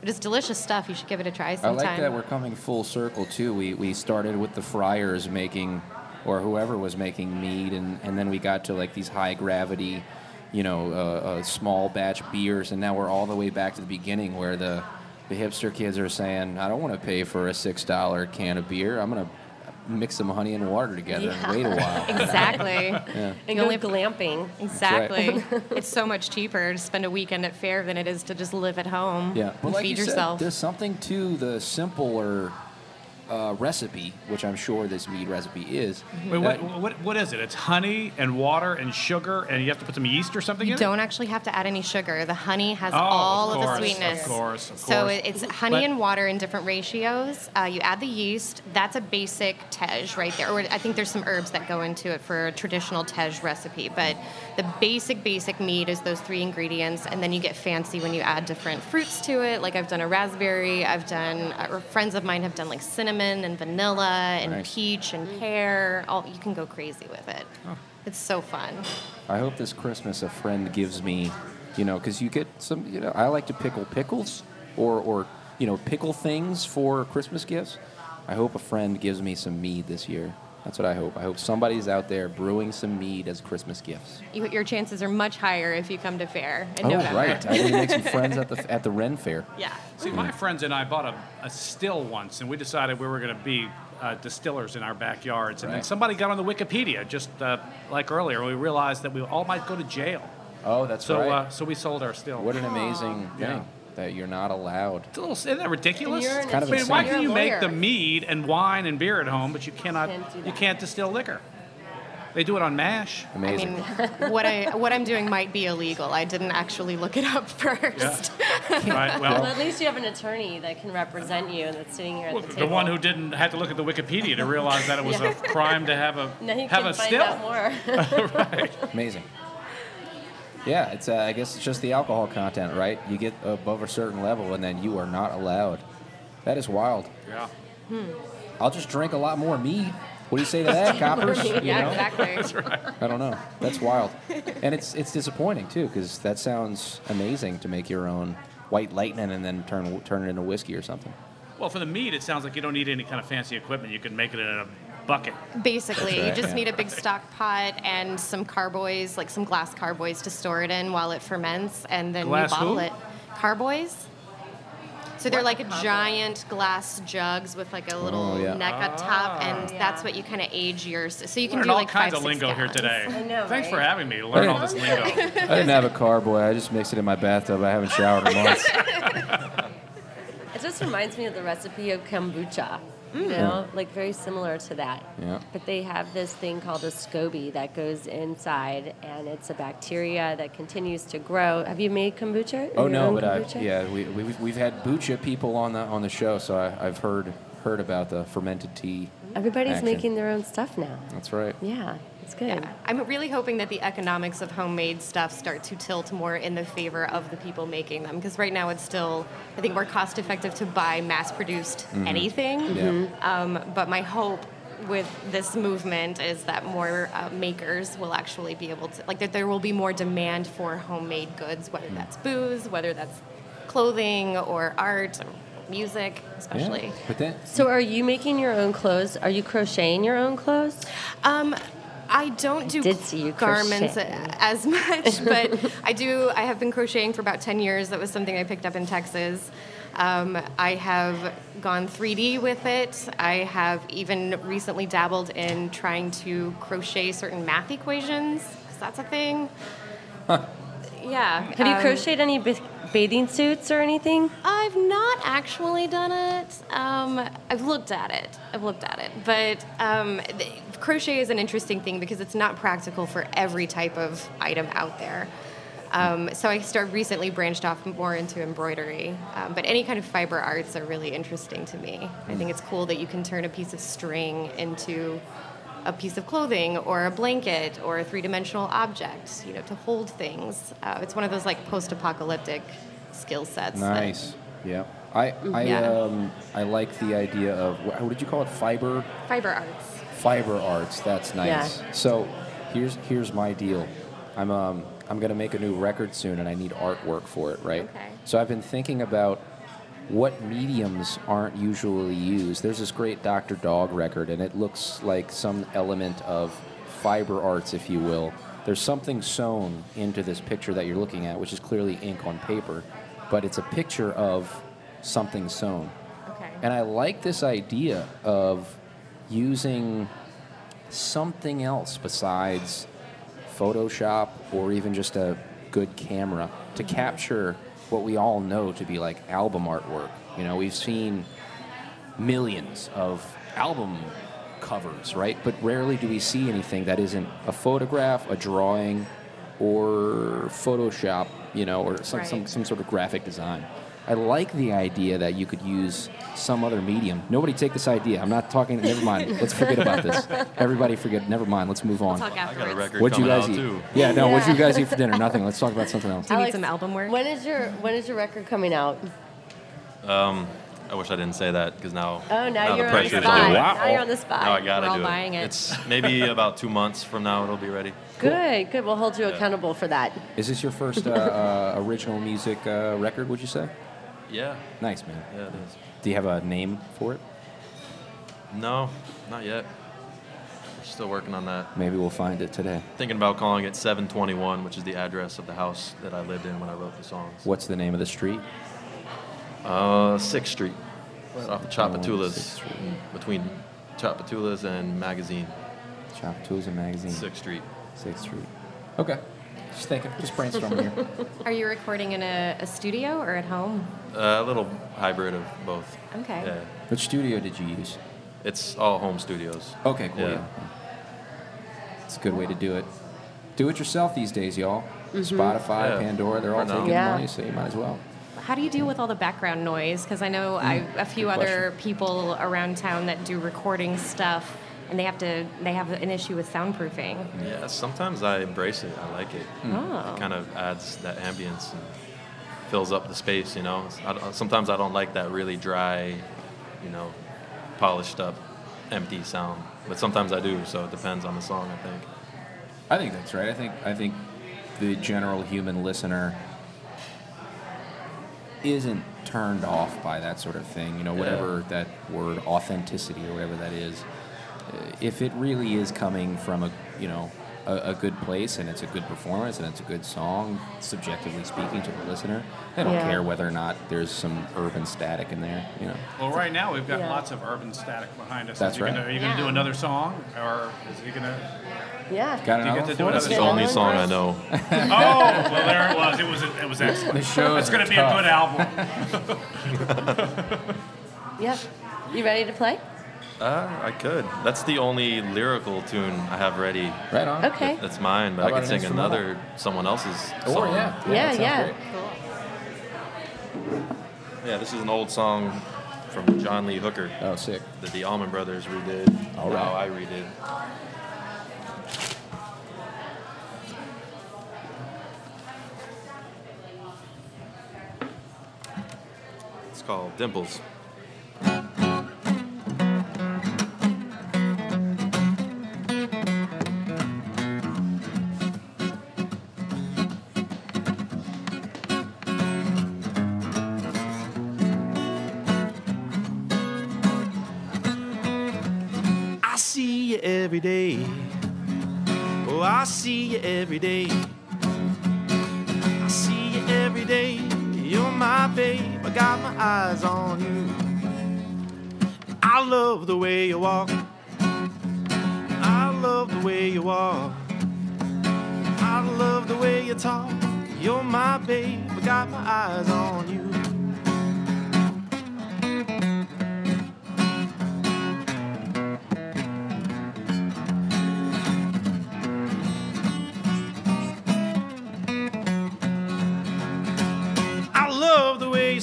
But it's delicious stuff. You should give it a try I sometime. like that we're coming full circle too. We we started with the friars making, or whoever was making mead, and, and then we got to like these high gravity, you know, uh, uh, small batch beers, and now we're all the way back to the beginning where the the hipster kids are saying, I don't want to pay for a six dollar can of beer. I'm gonna mix some honey and water together and wait a while. Exactly. Yeah. And You go only- glamping. Exactly. it's so much cheaper to spend a weekend at fair than it is to just live at home Yeah, and but like feed you yourself. said, there's something to the simpler uh, recipe, which I'm sure this mead recipe is. Wait, that- what, what, what is it? It's honey and water and sugar, and you have to put some yeast or something You in don't actually have to add any sugar. The honey has Oh, all of, course, the sweetness. of course, of So course. it- it's honey But- and water in different ratios. Uh, you add the yeast. That's a basic tej right there. Or I think there's some herbs that go into it for a traditional tej recipe. But the basic, basic mead is those three ingredients, and then you get fancy when you add different fruits to it. Like I've done a raspberry. I've done. Uh, friends of mine have done like cinnamon and vanilla and Nice. peach and pear. All you can go crazy with it. It's so fun. I hope this Christmas a friend gives me, you know, because you get some, you know, I like to pickle pickles or, or, you know, pickle things for Christmas gifts. I hope a friend gives me some mead this year. That's what I hope. I hope somebody's out there brewing some mead as Christmas gifts. you, your chances are much higher if you come to fair in oh, November. right. I need to make some friends at the at the Ren Fair. Yeah. See, my friends and I bought a, a still once, and we decided we were going to be uh, distillers in our backyards. And then somebody got on the Wikipedia, just uh, like earlier, and we realized that we all might go to jail. Oh, that's So, right. uh, so we sold our still. what an amazing Yeah. thing that you're not allowed. It's a little, isn't that ridiculous? And kind of I mean, why can you You're make the mead and wine and beer at home, but you cannot? Can't you can't distill liquor. They do it on Mash. Amazing. I mean, what I what I'm doing might be illegal. I didn't actually look it up first. right. Well, Well, at least you have an attorney that can represent you and that's sitting here at well, the the one who didn't had to look at the Wikipedia to realize that it was Yeah. a crime to have a now you have can a find still. out more. Amazing. Yeah, it's. Uh, I guess it's just the alcohol content, right? You get above a certain level, and then you are not allowed. That is wild. Yeah. Hmm. I'll just drink a lot more mead. What do you say to that, coppers? You yeah, know? exactly. I don't know. That's wild, and it's it's disappointing too because that sounds amazing to make your own white lightning and then turn turn it into whiskey or something. Well, for the mead, it sounds like you don't need any kind of fancy equipment. You can make it in a bucket. Basically, right, you just yeah. need a big stock pot and some carboys, like some glass carboys, to store it in while it ferments, and then Glass you bottle who? it. Carboys. So they're like a giant glass jugs with like a oh, little Oh, yeah. neck up top, and yeah. that's what you kind of age yours. So you can Learn do all like kinds five, of six lingo here today. I know, Thanks for having me to learn all this lingo. I didn't have a carboy. I just mixed it in my bathtub. I haven't showered in months. It's just reminds me of the recipe of kombucha. Mm. You know, like very similar to that. Yeah. But they have this thing called a SCOBY that goes inside, and it's a bacteria that continues to grow. Have you made kombucha? Oh no, but I, yeah, we, we, we've had bucha people on the on the show, so I, I've heard heard about the fermented tea. Everybody's action. making their own stuff now. That's right. Yeah, it's good. Yeah, I'm really hoping that the economics of homemade stuff start to tilt more in the favor of the people making them. Because right now it's still, I think, more cost effective to buy mass produced anything. Mm-hmm. Yeah. Um, but my hope with this movement is that more uh, makers will actually be able to, like, that there will be more demand for homemade goods, whether that's booze, whether that's clothing or art or music, especially. Yeah. But then So, are you making your own clothes? Are you crocheting your own clothes? Um, I don't do did see you garments crochet. as much, but I do. I have been crocheting for about ten years. That was something I picked up in Texas. Um, I have gone 3D with it. I have even recently dabbled in trying to crochet certain math equations because that's a thing. Yeah. Have you um, crocheted any ba- bathing suits or anything? I've not actually done it. Um, I've looked at it. I've looked at it. But um, th- crochet is an interesting thing because it's not practical for every type of item out there. Um, so I start recently branched off more into embroidery. Um, but any kind of fiber arts are really interesting to me. I think it's cool that you can turn a piece of string into a piece of clothing or a blanket or a three-dimensional object, you know, to hold things. Uh, it's one of those like post-apocalyptic skill sets. that- nice. Yeah. I I Yeah. um I like the idea of what did you call it? Fiber fiber arts. Fiber arts. That's nice. Yeah. So here's here's my deal. I'm um I'm gonna make a new record soon, and I need artwork for it, right? Okay. So I've been thinking about what mediums aren't usually used. There's this great Dr. Dog record, and it looks like some element of fiber arts, if you will. There's something sewn into this picture that you're looking at, which is clearly ink on paper, but it's a picture of something sewn. Okay. And I like this idea of using something else besides Photoshop or even just a good camera to capture what we all know to be like album artwork. You know, we've seen millions of album covers, right? But rarely do we see anything that isn't a photograph, a drawing, or Photoshop, you know, or some, some, some sort of graphic design. I like the idea that you could use some other medium. Nobody take this idea. I'm not talking. Never mind. Let's forget about this. Everybody forget. Never mind. Let's move on. Talk I got afterwards. a record What'd you guys eat? too. Yeah, no. What'd you guys eat for dinner? Nothing. Let's talk about something else. Do you need Alex, some album work? When is your When is your record coming out? Um, I wish I didn't say that because now. Oh, now, the you're on the spot. do it. Now you're on the spot. Now I gotta We're all do buying it. It's maybe about two months from now it'll be ready. Good, good. We'll hold you accountable for that. Is this your first uh, uh, original music uh, record? Would you say? Yeah, Nice, man. yeah, it is. Do you have a name for it? No, not yet. We're still working on that. Maybe we'll find it today. Thinking about calling it 721, which is the address of the house that I lived in when I wrote the songs. What's the name of the street? Uh, Sixth Street. It's off of Tchoupitoulas, Sixth Street. between Tchoupitoulas and Magazine. Chop Tools and Magazine. Sixth Street. Sixth Street. Okay. Just thinking. Just brainstorming here. Are you recording in a, a studio or at home? Uh, a little hybrid of both. Okay. Yeah. Which studio did you use? It's all home studios. Okay, cool. Yeah. Yeah. It's a good way to do it. Do it yourself these days, y'all. Spotify, Yeah. Pandora, they're all For now. taking Yeah. money, so you might as well. How do you deal with all the background noise? Because I know I, a few good other people around town that do recording stuff, and they have to they have an issue with soundproofing. Yeah, sometimes I embrace it. I like it. Oh. It kind of adds that ambience and fills up the space, you know. I sometimes I don't like that really dry, you know, polished up, empty sound. But sometimes I do, so it depends on the song, I think. I think that's right. I think I think the general human listener isn't turned off by that sort of thing. You know, Yeah. whatever that word authenticity or whatever that is. If it really is coming from a you know a, a good place and it's a good performance and it's a good song, subjectively speaking to the listener. They don't Yeah. care whether or not there's some urban static in there. You know. Well, right now we've got Yeah. lots of urban static behind us. That's Is he Gonna, right. are you going to do another song, or is he going to? Yeah. Got Do you another get to do for it us? That's the only song I know. Oh, well, there it was. It was it was excellent. The shows It's going to be a good album. Yeah. You ready to play? Uh, I could. That's the only lyrical tune I have ready. Right on. Okay. That's mine, but How I about could sing another someone else's Or song. yeah. Yeah, that sounds yeah. great. Yeah, this is an old song from John Lee Hooker Oh, sick. that the Allman Brothers redid. All Now right. I redid. It's called Dimples. See you every day. I see you every day. You're my babe. I got my eyes on you. I love the way you walk. I love the way you walk. I love the way you talk. You're my babe. I got my eyes on you.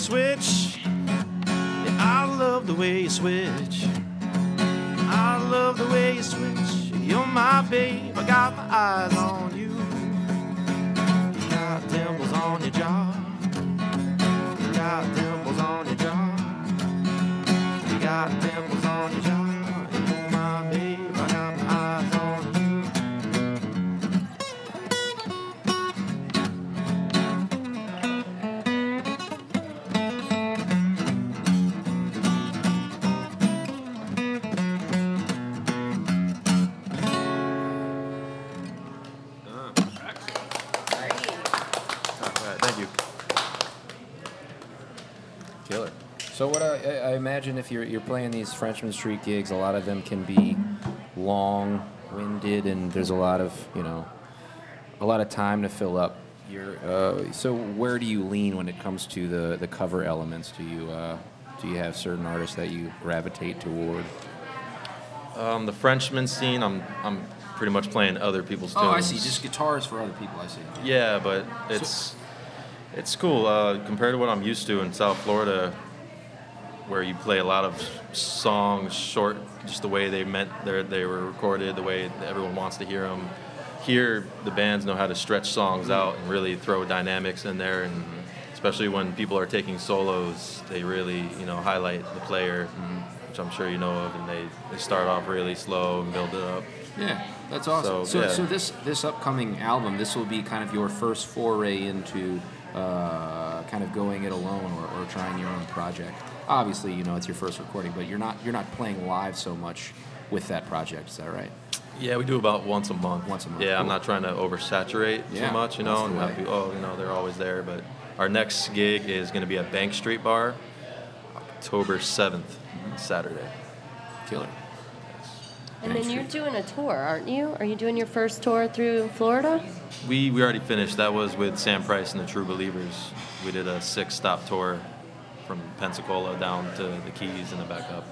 Switch. Yeah, I love the way you switch. I love the way you switch. You're my babe. I got my eyes on you. You got dimples on your jaw. Imagine if you're you're playing these Frenchmen Street gigs, a lot of them can be long-winded, and there's a lot of you know, a lot of time to fill up. Your uh, so where do you lean when it comes to the the cover elements? Do you uh, do you have certain artists that you gravitate toward? Um, the Frenchmen scene, I'm I'm pretty much playing other people's tunes. Oh, I see. Just guitars for other people. I see. Yeah, but it's it's cool uh, compared to what I'm used to in South Florida, where you play a lot of songs short, just the way they meant they they were recorded, the way everyone wants to hear them. Here, the bands know how to stretch songs out and really throw dynamics in there, and especially when people are taking solos, they really you know highlight the player, which I'm sure you know of, and they, they start off really slow and build it up. Yeah, that's awesome. So, So, yeah. so this this upcoming album, this will be kind of your first foray into uh, kind of going it alone or, or trying your own project. Obviously, you know it's your first recording, but you're not you're not playing live so much with that project. Is that right? Yeah, we do about once a month. Once a month, Yeah, I'm not trying to oversaturate Yeah, too much, you know, and have way. people, oh, you know, they're always there. But our next gig is going to be at Banks Street Bar, October 7th, Saturday. Killer. And then you're doing a tour, aren't you? Are you doing your first tour through Florida? We we already finished. That was with Sam Price and the True Believers. We did a six-stop tour from Pensacola down to the Keys and then back up.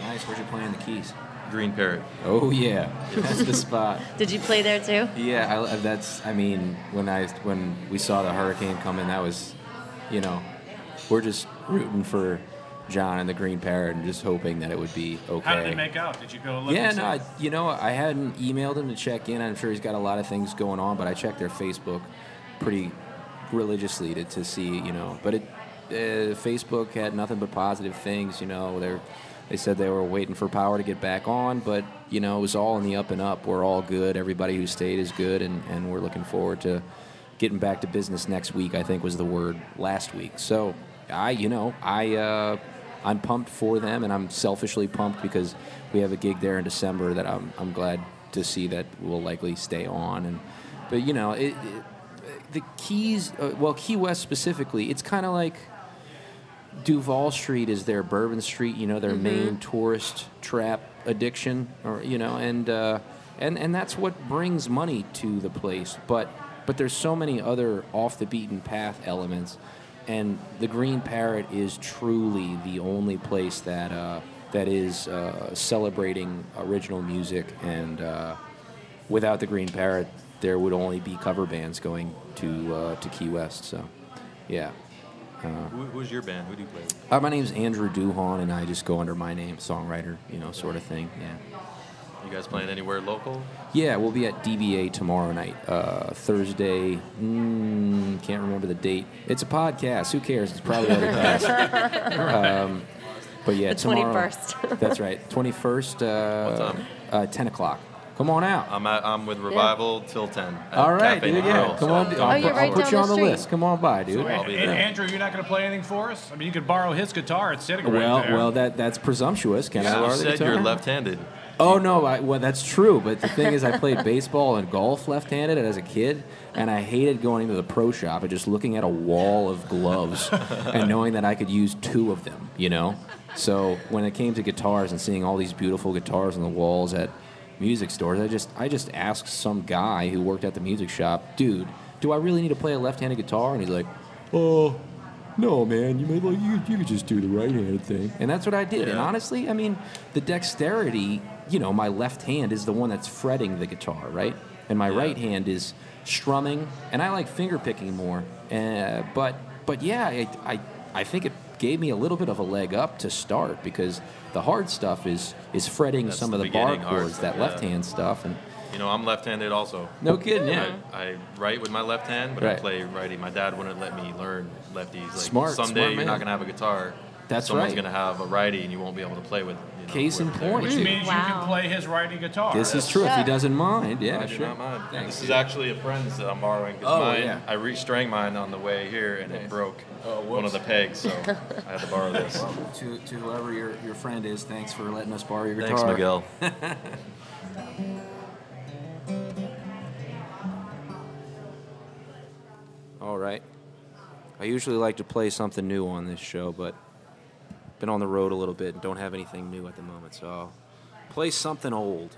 Nice. Where'd you play in the Keys? Green Parrot. Oh yeah, that's the spot. Did you play there too? Yeah, I, that's. I mean, when I when we saw the hurricane coming, that was, you know, we're just rooting for John and the Green Parrot and just hoping that it would be okay. How did they make out? Did you go look? Yeah, no. I, you know, I hadn't emailed him to check in. I'm sure he's got a lot of things going on, but I checked their Facebook pretty religiously to, to see, you know. But it, uh, Facebook had nothing but positive things, you know. They they said they were waiting for power to get back on, but you know, it was all in the up and up. We're all good. Everybody who stayed is good, and, and we're looking forward to getting back to business next week. I think was the word last week. So I, you know, I. Uh, I'm pumped for them, and I'm selfishly pumped because we have a gig there in December that I'm, I'm glad to see that will likely stay on. And but you know, it, it, the Keys, uh, well, Key West specifically, it's kind of like Duval Street is their Bourbon Street, you know, their main tourist trap addiction, or you know, and uh, and and that's what brings money to the place. But but there's so many other off the beaten path elements, and the Green Parrot is truly the only place that uh, that is uh, celebrating original music, and uh, without the Green Parrot, there would only be cover bands going to uh, to Key West. So, yeah. Who, who's your band? Who do you play with? Uh, my name's Andrew Duhon, and I just go under my name, songwriter, you know, sort of thing. Yeah. You guys playing anywhere local? Yeah, we'll be at DBA tomorrow night, uh, Thursday. Mm, can't remember the date. It's a podcast. Who cares? It's probably already passed. um, but yeah, The tomorrow. 21st. That's right. Twenty first. Uh, What time? Uh, Ten o'clock. Come on out. I'm at, I'm with Revival till 10. All right, Cafe dude. Yeah, Grill, come so on. don't- I'll, put- right I'll put you on the street. list. Come on by, dude. So, I'll be there. Andrew, you're not going to play anything for us? I mean, you could borrow his guitar. It's sitting Well, right there. well, that that's presumptuous. Can I You borrow the said guitar? you're left-handed. Oh no, I, well that's true. But the thing is, I played baseball and golf left-handed as a kid, and I hated going into the pro shop and just looking at a wall of gloves and knowing that I could use two of them. You know, so when it came to guitars and seeing all these beautiful guitars on the walls at music stores, I just I just asked some guy who worked at the music shop, dude, do I really need to play a left-handed guitar? And he's like, oh. No, man. You may you, you could just do the right-handed thing, and that's what I did. And honestly, I mean, the dexterity. You know, my left hand is the one that's fretting the guitar, right? And my Yeah. right hand is strumming, and I like finger picking more. Uh, but but yeah, I, I I think it gave me a little bit of a leg up to start because the hard stuff is is fretting That's some the of the bar chords, that yeah. left hand stuff, and You know, I'm left-handed also. no kidding, yeah. I, I write with my left hand, but Right. I play righty. My dad wouldn't let me learn lefties. Like Smart, someday smart you're man. not gonna have a guitar. That's Someone's right. gonna have a righty, and you won't be able to play with. You know, Case in point. Which means you can play his righty guitar. This is true if he doesn't mind. Yeah, I do sure. not mind. Thanks. This is actually a friend's that I'm borrowing. 'cause Oh, mine, yeah. I restrang mine on the way here, and it broke Oh, one of the pegs, so I had to borrow this. To, to whoever your, your friend is, thanks for letting us borrow your guitar. Thanks, Miguel. All right. I usually like to play something new on this show, but been on the road a little bit and don't have anything new at the moment, so I'll play something old.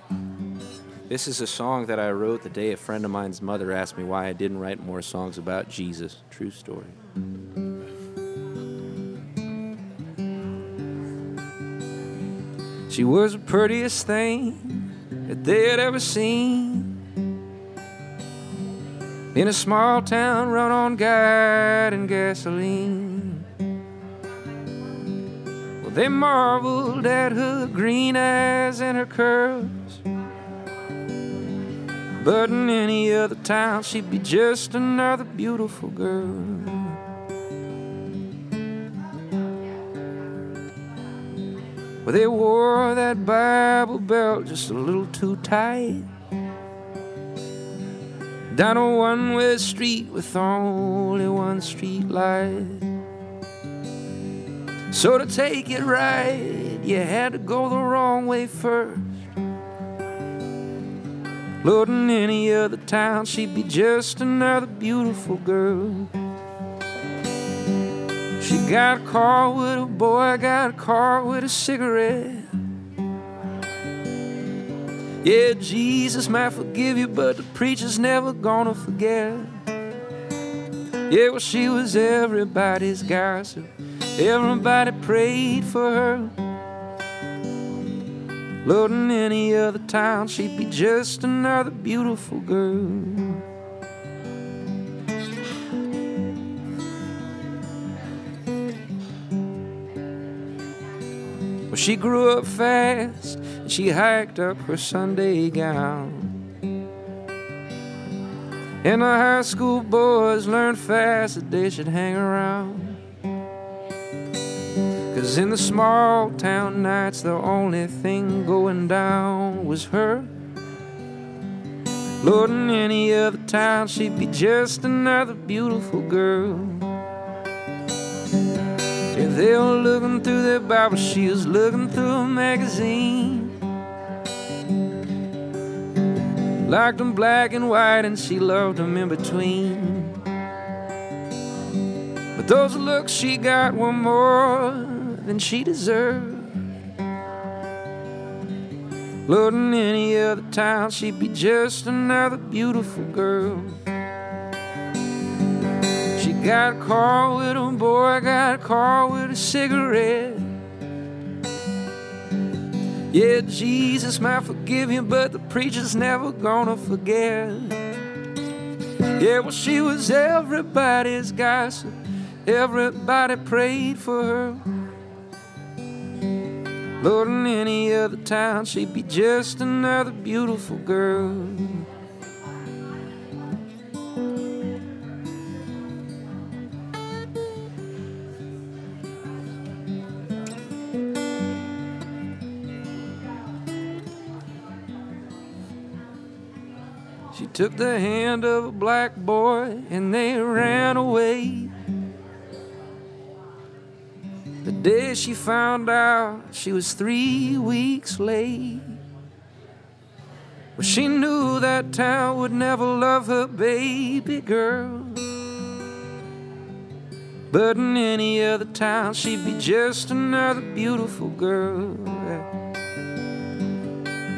This is a song that I wrote the day a friend of mine's mother asked me why I didn't write more songs about Jesus. True story. She was the prettiest thing that they had ever seen. In a small town run on guide and gasoline. Well, they marveled at her green eyes and her curves. But in any other town, she'd be just another beautiful girl. Well, they wore that Bible belt just a little too tight. Down a one way street with only one street light. So to take it right, you had to go the wrong way first. Lord, in any other town, she'd be just another beautiful girl. Got a car with a boy, got a car with a cigarette. Yeah, Jesus might forgive you, but the preacher's never gonna forget. Yeah, well, she was everybody's gossip. Everybody prayed for her. Lord, in any other town, she'd be just another beautiful girl. She grew up fast and she hiked up her Sunday gown. And the high school boys learned fast that they should hang around. Cause in the small town nights, the only thing going down was her. Lord, in any other town, she'd be just another beautiful girl. They were looking through their Bible, she was looking through a magazine. liked them black and white, and she loved them in between. But those looks she got were more than she deserved. Lord, in any other town, she'd be just another beautiful girl. Got a car with a boy, got a car with a cigarette. Yeah, Jesus might forgive you, but the preacher's never gonna forget. Yeah, well, she was everybody's gossip. Everybody prayed for her. Lord, in any other town, she'd be just another beautiful girl. Took the hand of a black boy and they ran away. The day she found out she was three weeks late. Well, she knew that town would never love her baby girl. But in any other town, she'd be just another beautiful girl.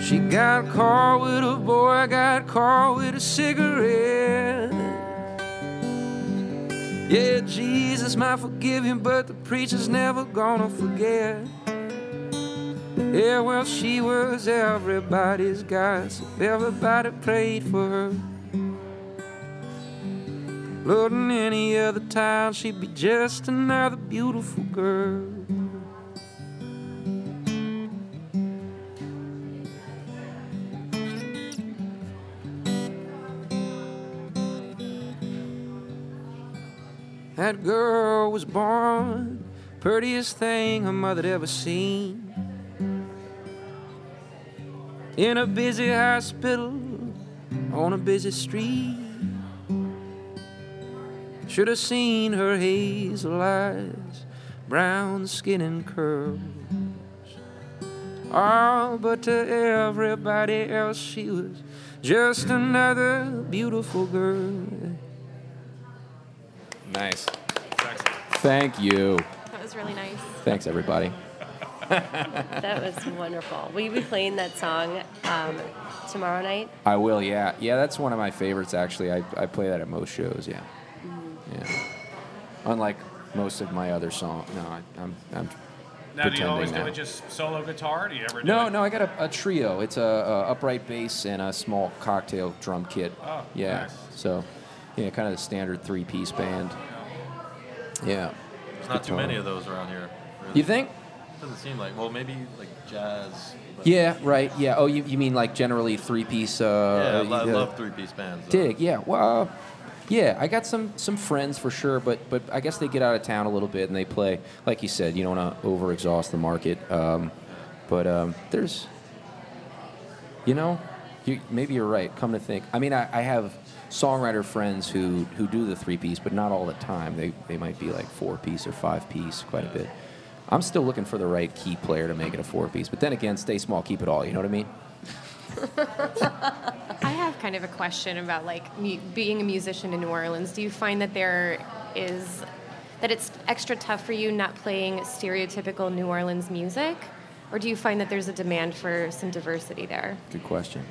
She got car with a boy, got car with a cigarette. Yeah, Jesus might forgive him, but the preacher's never gonna forget. Yeah, well, she was everybody's gossip. Everybody prayed for her. Lord, in any other town, she'd be just another beautiful girl. That girl was born, prettiest thing her mother'd ever seen. In a busy hospital, on a busy street. Should have seen her hazel eyes, brown skin and curls. Oh, but to everybody else, she was just another beautiful girl. Nice. Thank you. That was really nice. Thanks, everybody. That was wonderful. Will you be playing that song um, tomorrow night? I will, yeah. Yeah, that's one of my favorites, actually. I, I play that at most shows, yeah. Yeah. Unlike most of my other songs. No, I, I'm, I'm Now, do you always pretending do it just solo guitar? Do you ever do No, it? no, I got a, a trio. It's a, a upright bass and a small cocktail drum kit. Oh, yeah. nice. So, yeah, kind of the standard three-piece band. Yeah. There's not too many of those around here. really. You think? Doesn't seem like. Well, maybe like jazz. Yeah, right. Yeah. Oh, you, you mean like generally three-piece? Yeah, I, Uh, lo- I uh, love three-piece bands. though. Dig, yeah. Well, uh, yeah, I got some some friends for sure, but but I guess they get out of town a little bit and they play. Like you said, you don't want to overexhaust the market. Um, but um, there's, you know, you, maybe you're right. Come to think, I mean, I, I have songwriter friends who who do the three piece, but not all the time. They they might be like four piece or five piece, quite a bit. I'm still looking for the right key player to make it a four piece. But then again, stay small, keep it all. You know what I mean? I have kind of a question about like mu- being a musician in New Orleans. Do you find that there is that it's extra tough for you not playing stereotypical New Orleans music, or do you find that there's a demand for some diversity there? Good question.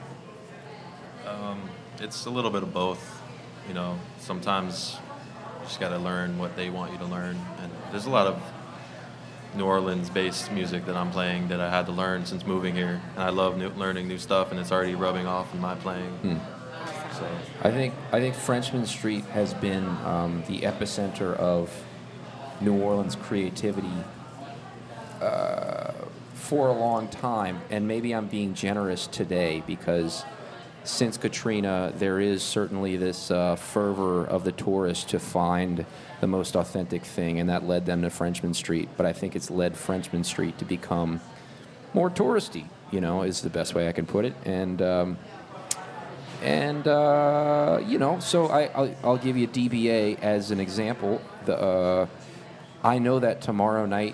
Um, It's a little bit of both. You know, sometimes you just got to learn what they want you to learn, and there's a lot of New Orleans-based music that I'm playing that I had to learn since moving here, and I love new, learning new stuff, and it's already rubbing off in my playing. So I think I think Frenchmen Street has been um, the epicenter of New Orleans creativity uh, for a long time, and maybe I'm being generous today because since Katrina, there is certainly this uh, fervor of the tourists to find the most authentic thing, and that led them to Frenchmen Street. But I think it's led Frenchmen Street to become more touristy. You know, is the best way I can put it, and. Um, and uh, you know, so I, I'll, I'll give you DBA as an example. The uh, I know that tomorrow night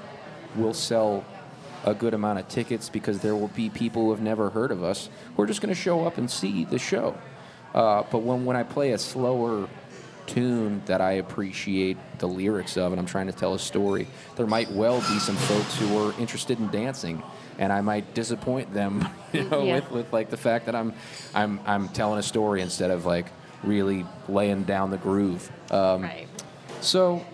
we'll sell a good amount of tickets because there will be people who have never heard of us who are just going to show up and see the show. Uh, but when, when I play a slower tune that I appreciate the lyrics of and I'm trying to tell a story, there might well be some folks who are interested in dancing and I might disappoint them, you know, Yeah. with, with like the fact that I'm I'm I'm telling a story instead of like really laying down the groove. Um, Right. so,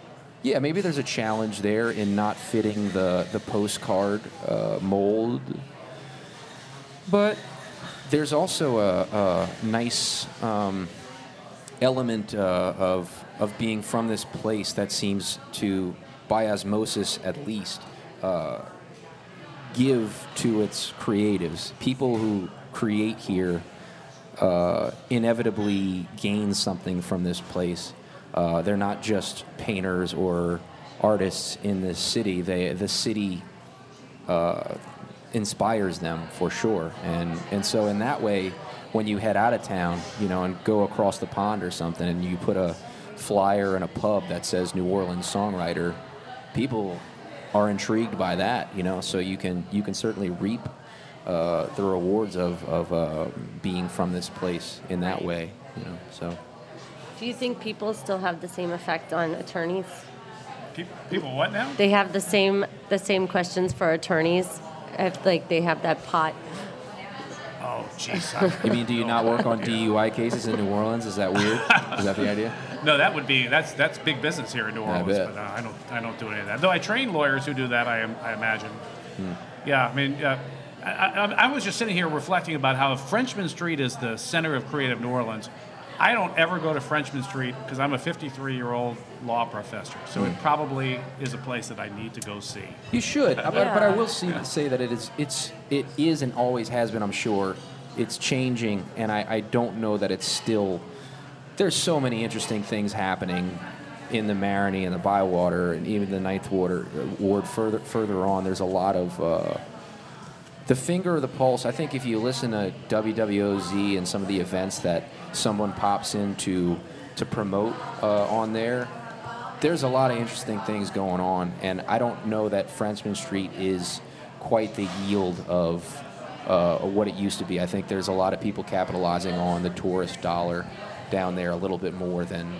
yeah, maybe there's a challenge there in not fitting the the postcard uh, mold, but there's also a, a nice um, element uh, of of being from this place that seems to, by osmosis at least, uh, give to its creatives. People who create here uh, inevitably gain something from this place. Uh, they're not just painters or artists in this city. They, the city uh, inspires them for sure. And, and so, in that way, when you head out of town, you know, and go across the pond or something, and you put a flyer in a pub that says New Orleans songwriter, people are intrigued by that, you know. So you can you can certainly reap uh, the rewards of of uh, being from this place in that way, you know. So. Do you think people still have the same effect on attorneys? People, what now? They have the same the same questions for attorneys. If like they have that pot. Oh, jeez. You mean, do you not work on DUI cases in New Orleans? Is that weird? Is that the idea? No, that would be that's that's big business here in New I Orleans. bet. But uh, I don't I don't do any of that. Though I train lawyers who do that. I am I imagine. Hmm. Yeah, I mean, uh, I, I, I was just sitting here reflecting about how Frenchmen Street is the center of creative New Orleans. I don't ever go to Frenchmen Street because I'm a 53 year old law professor. So Hmm. it probably is a place that I need to go see. You should, Uh, but, but I will see, say that it is, it's, it is and always has been. I'm sure it's changing, and I, I don't know that it's still. There's so many interesting things happening in the Marigny and the Bywater, and even the Ninth Water uh, Ward further further on. There's a lot of. Uh, the finger of the pulse. I think if you listen to WWOZ and some of the events that someone pops in to, to promote uh, on there, there's a lot of interesting things going on, and I don't know that Frenchmen Street is quite the yield of uh, what it used to be. I think there's a lot of people capitalizing on the tourist dollar down there a little bit more than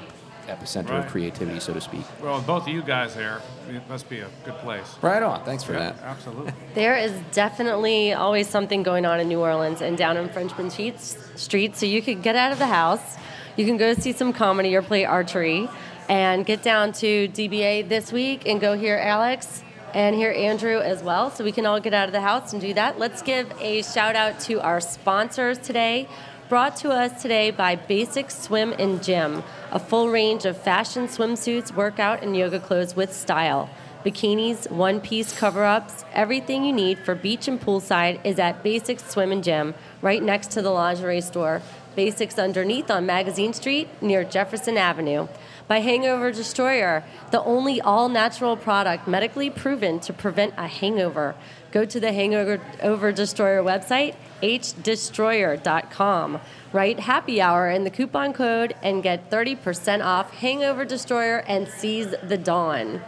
epicenter Right. of creativity, so to speak. Well, both of you guys there, it must be a good place. Right on. Thanks for Yeah, that. absolutely. There is definitely always something going on in New Orleans and down in Frenchmen Street, Street. So you could get out of the house, you can go see some comedy or play archery, and get down to DBA this week and go hear Alex and hear Andrew as well. So we can all get out of the house and do that. Let's give a shout out to our sponsors today. Brought to us today by Basic Swim and Gym, a full range of fashion swimsuits, workout, and yoga clothes with style. Bikinis, one piece cover ups, everything you need for beach and poolside is at Basics Swim and Gym, right next to the lingerie store. Basics underneath on Magazine Street near Jefferson Avenue. By Hangover Destroyer, the only all natural product medically proven to prevent a hangover. Go to the Hangover Over Destroyer website, hdestroyer.com. Write happy hour in the coupon code and get 30% off Hangover Destroyer and seize the dawn.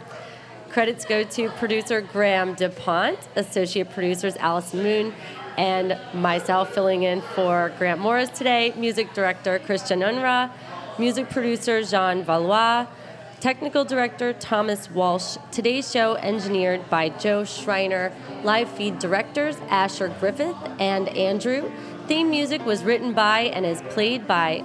Credits go to producer Graham DuPont, associate producers Alice Moon, and myself filling in for Grant Morris today, music director Christian Unra, music producer Jean Valois, technical director Thomas Walsh. Today's show engineered by Joe Schreiner, live feed directors Asher Griffith and Andrew. Theme music was written by and is played by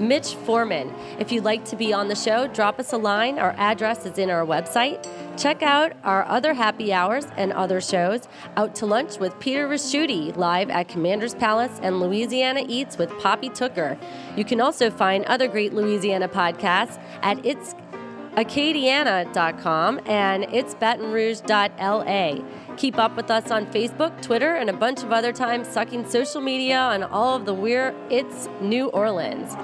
Mitch Foreman. If you'd like to be on the show, drop us a line. Our address is in our website. Check out our other happy hours and other shows. Out to lunch with Peter Ricchiuti, live at Commander's Palace, and Louisiana Eats with Poppy Tooker. You can also find other great Louisiana podcasts at its acadiana.com and itsbatonrouge.la. Keep up with us on Facebook, Twitter, and a bunch of other time sucking social media on all of the We're It's New Orleans.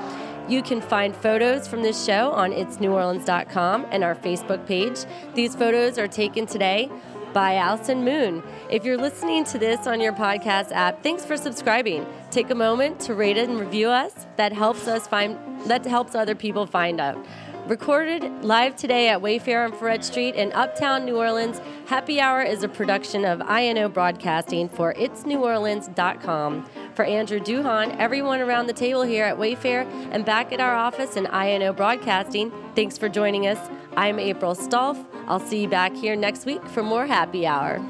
You can find photos from this show on itsneworleans.com and our Facebook page. These photos are taken today by Allison Moon. If you're listening to this on your podcast app, thanks for subscribing. Take a moment to rate it and review us. That helps us find that helps other people find out. Recorded live today at Wayfare on Freret Street in Uptown New Orleans, Happy Hour is a production of INO Broadcasting for itsneworleans.com. For Andrew Duhon, everyone around the table here at Wayfare and back at our office in INO Broadcasting, thanks for joining us. I'm April Stolf. I'll see you back here next week for more Happy Hour.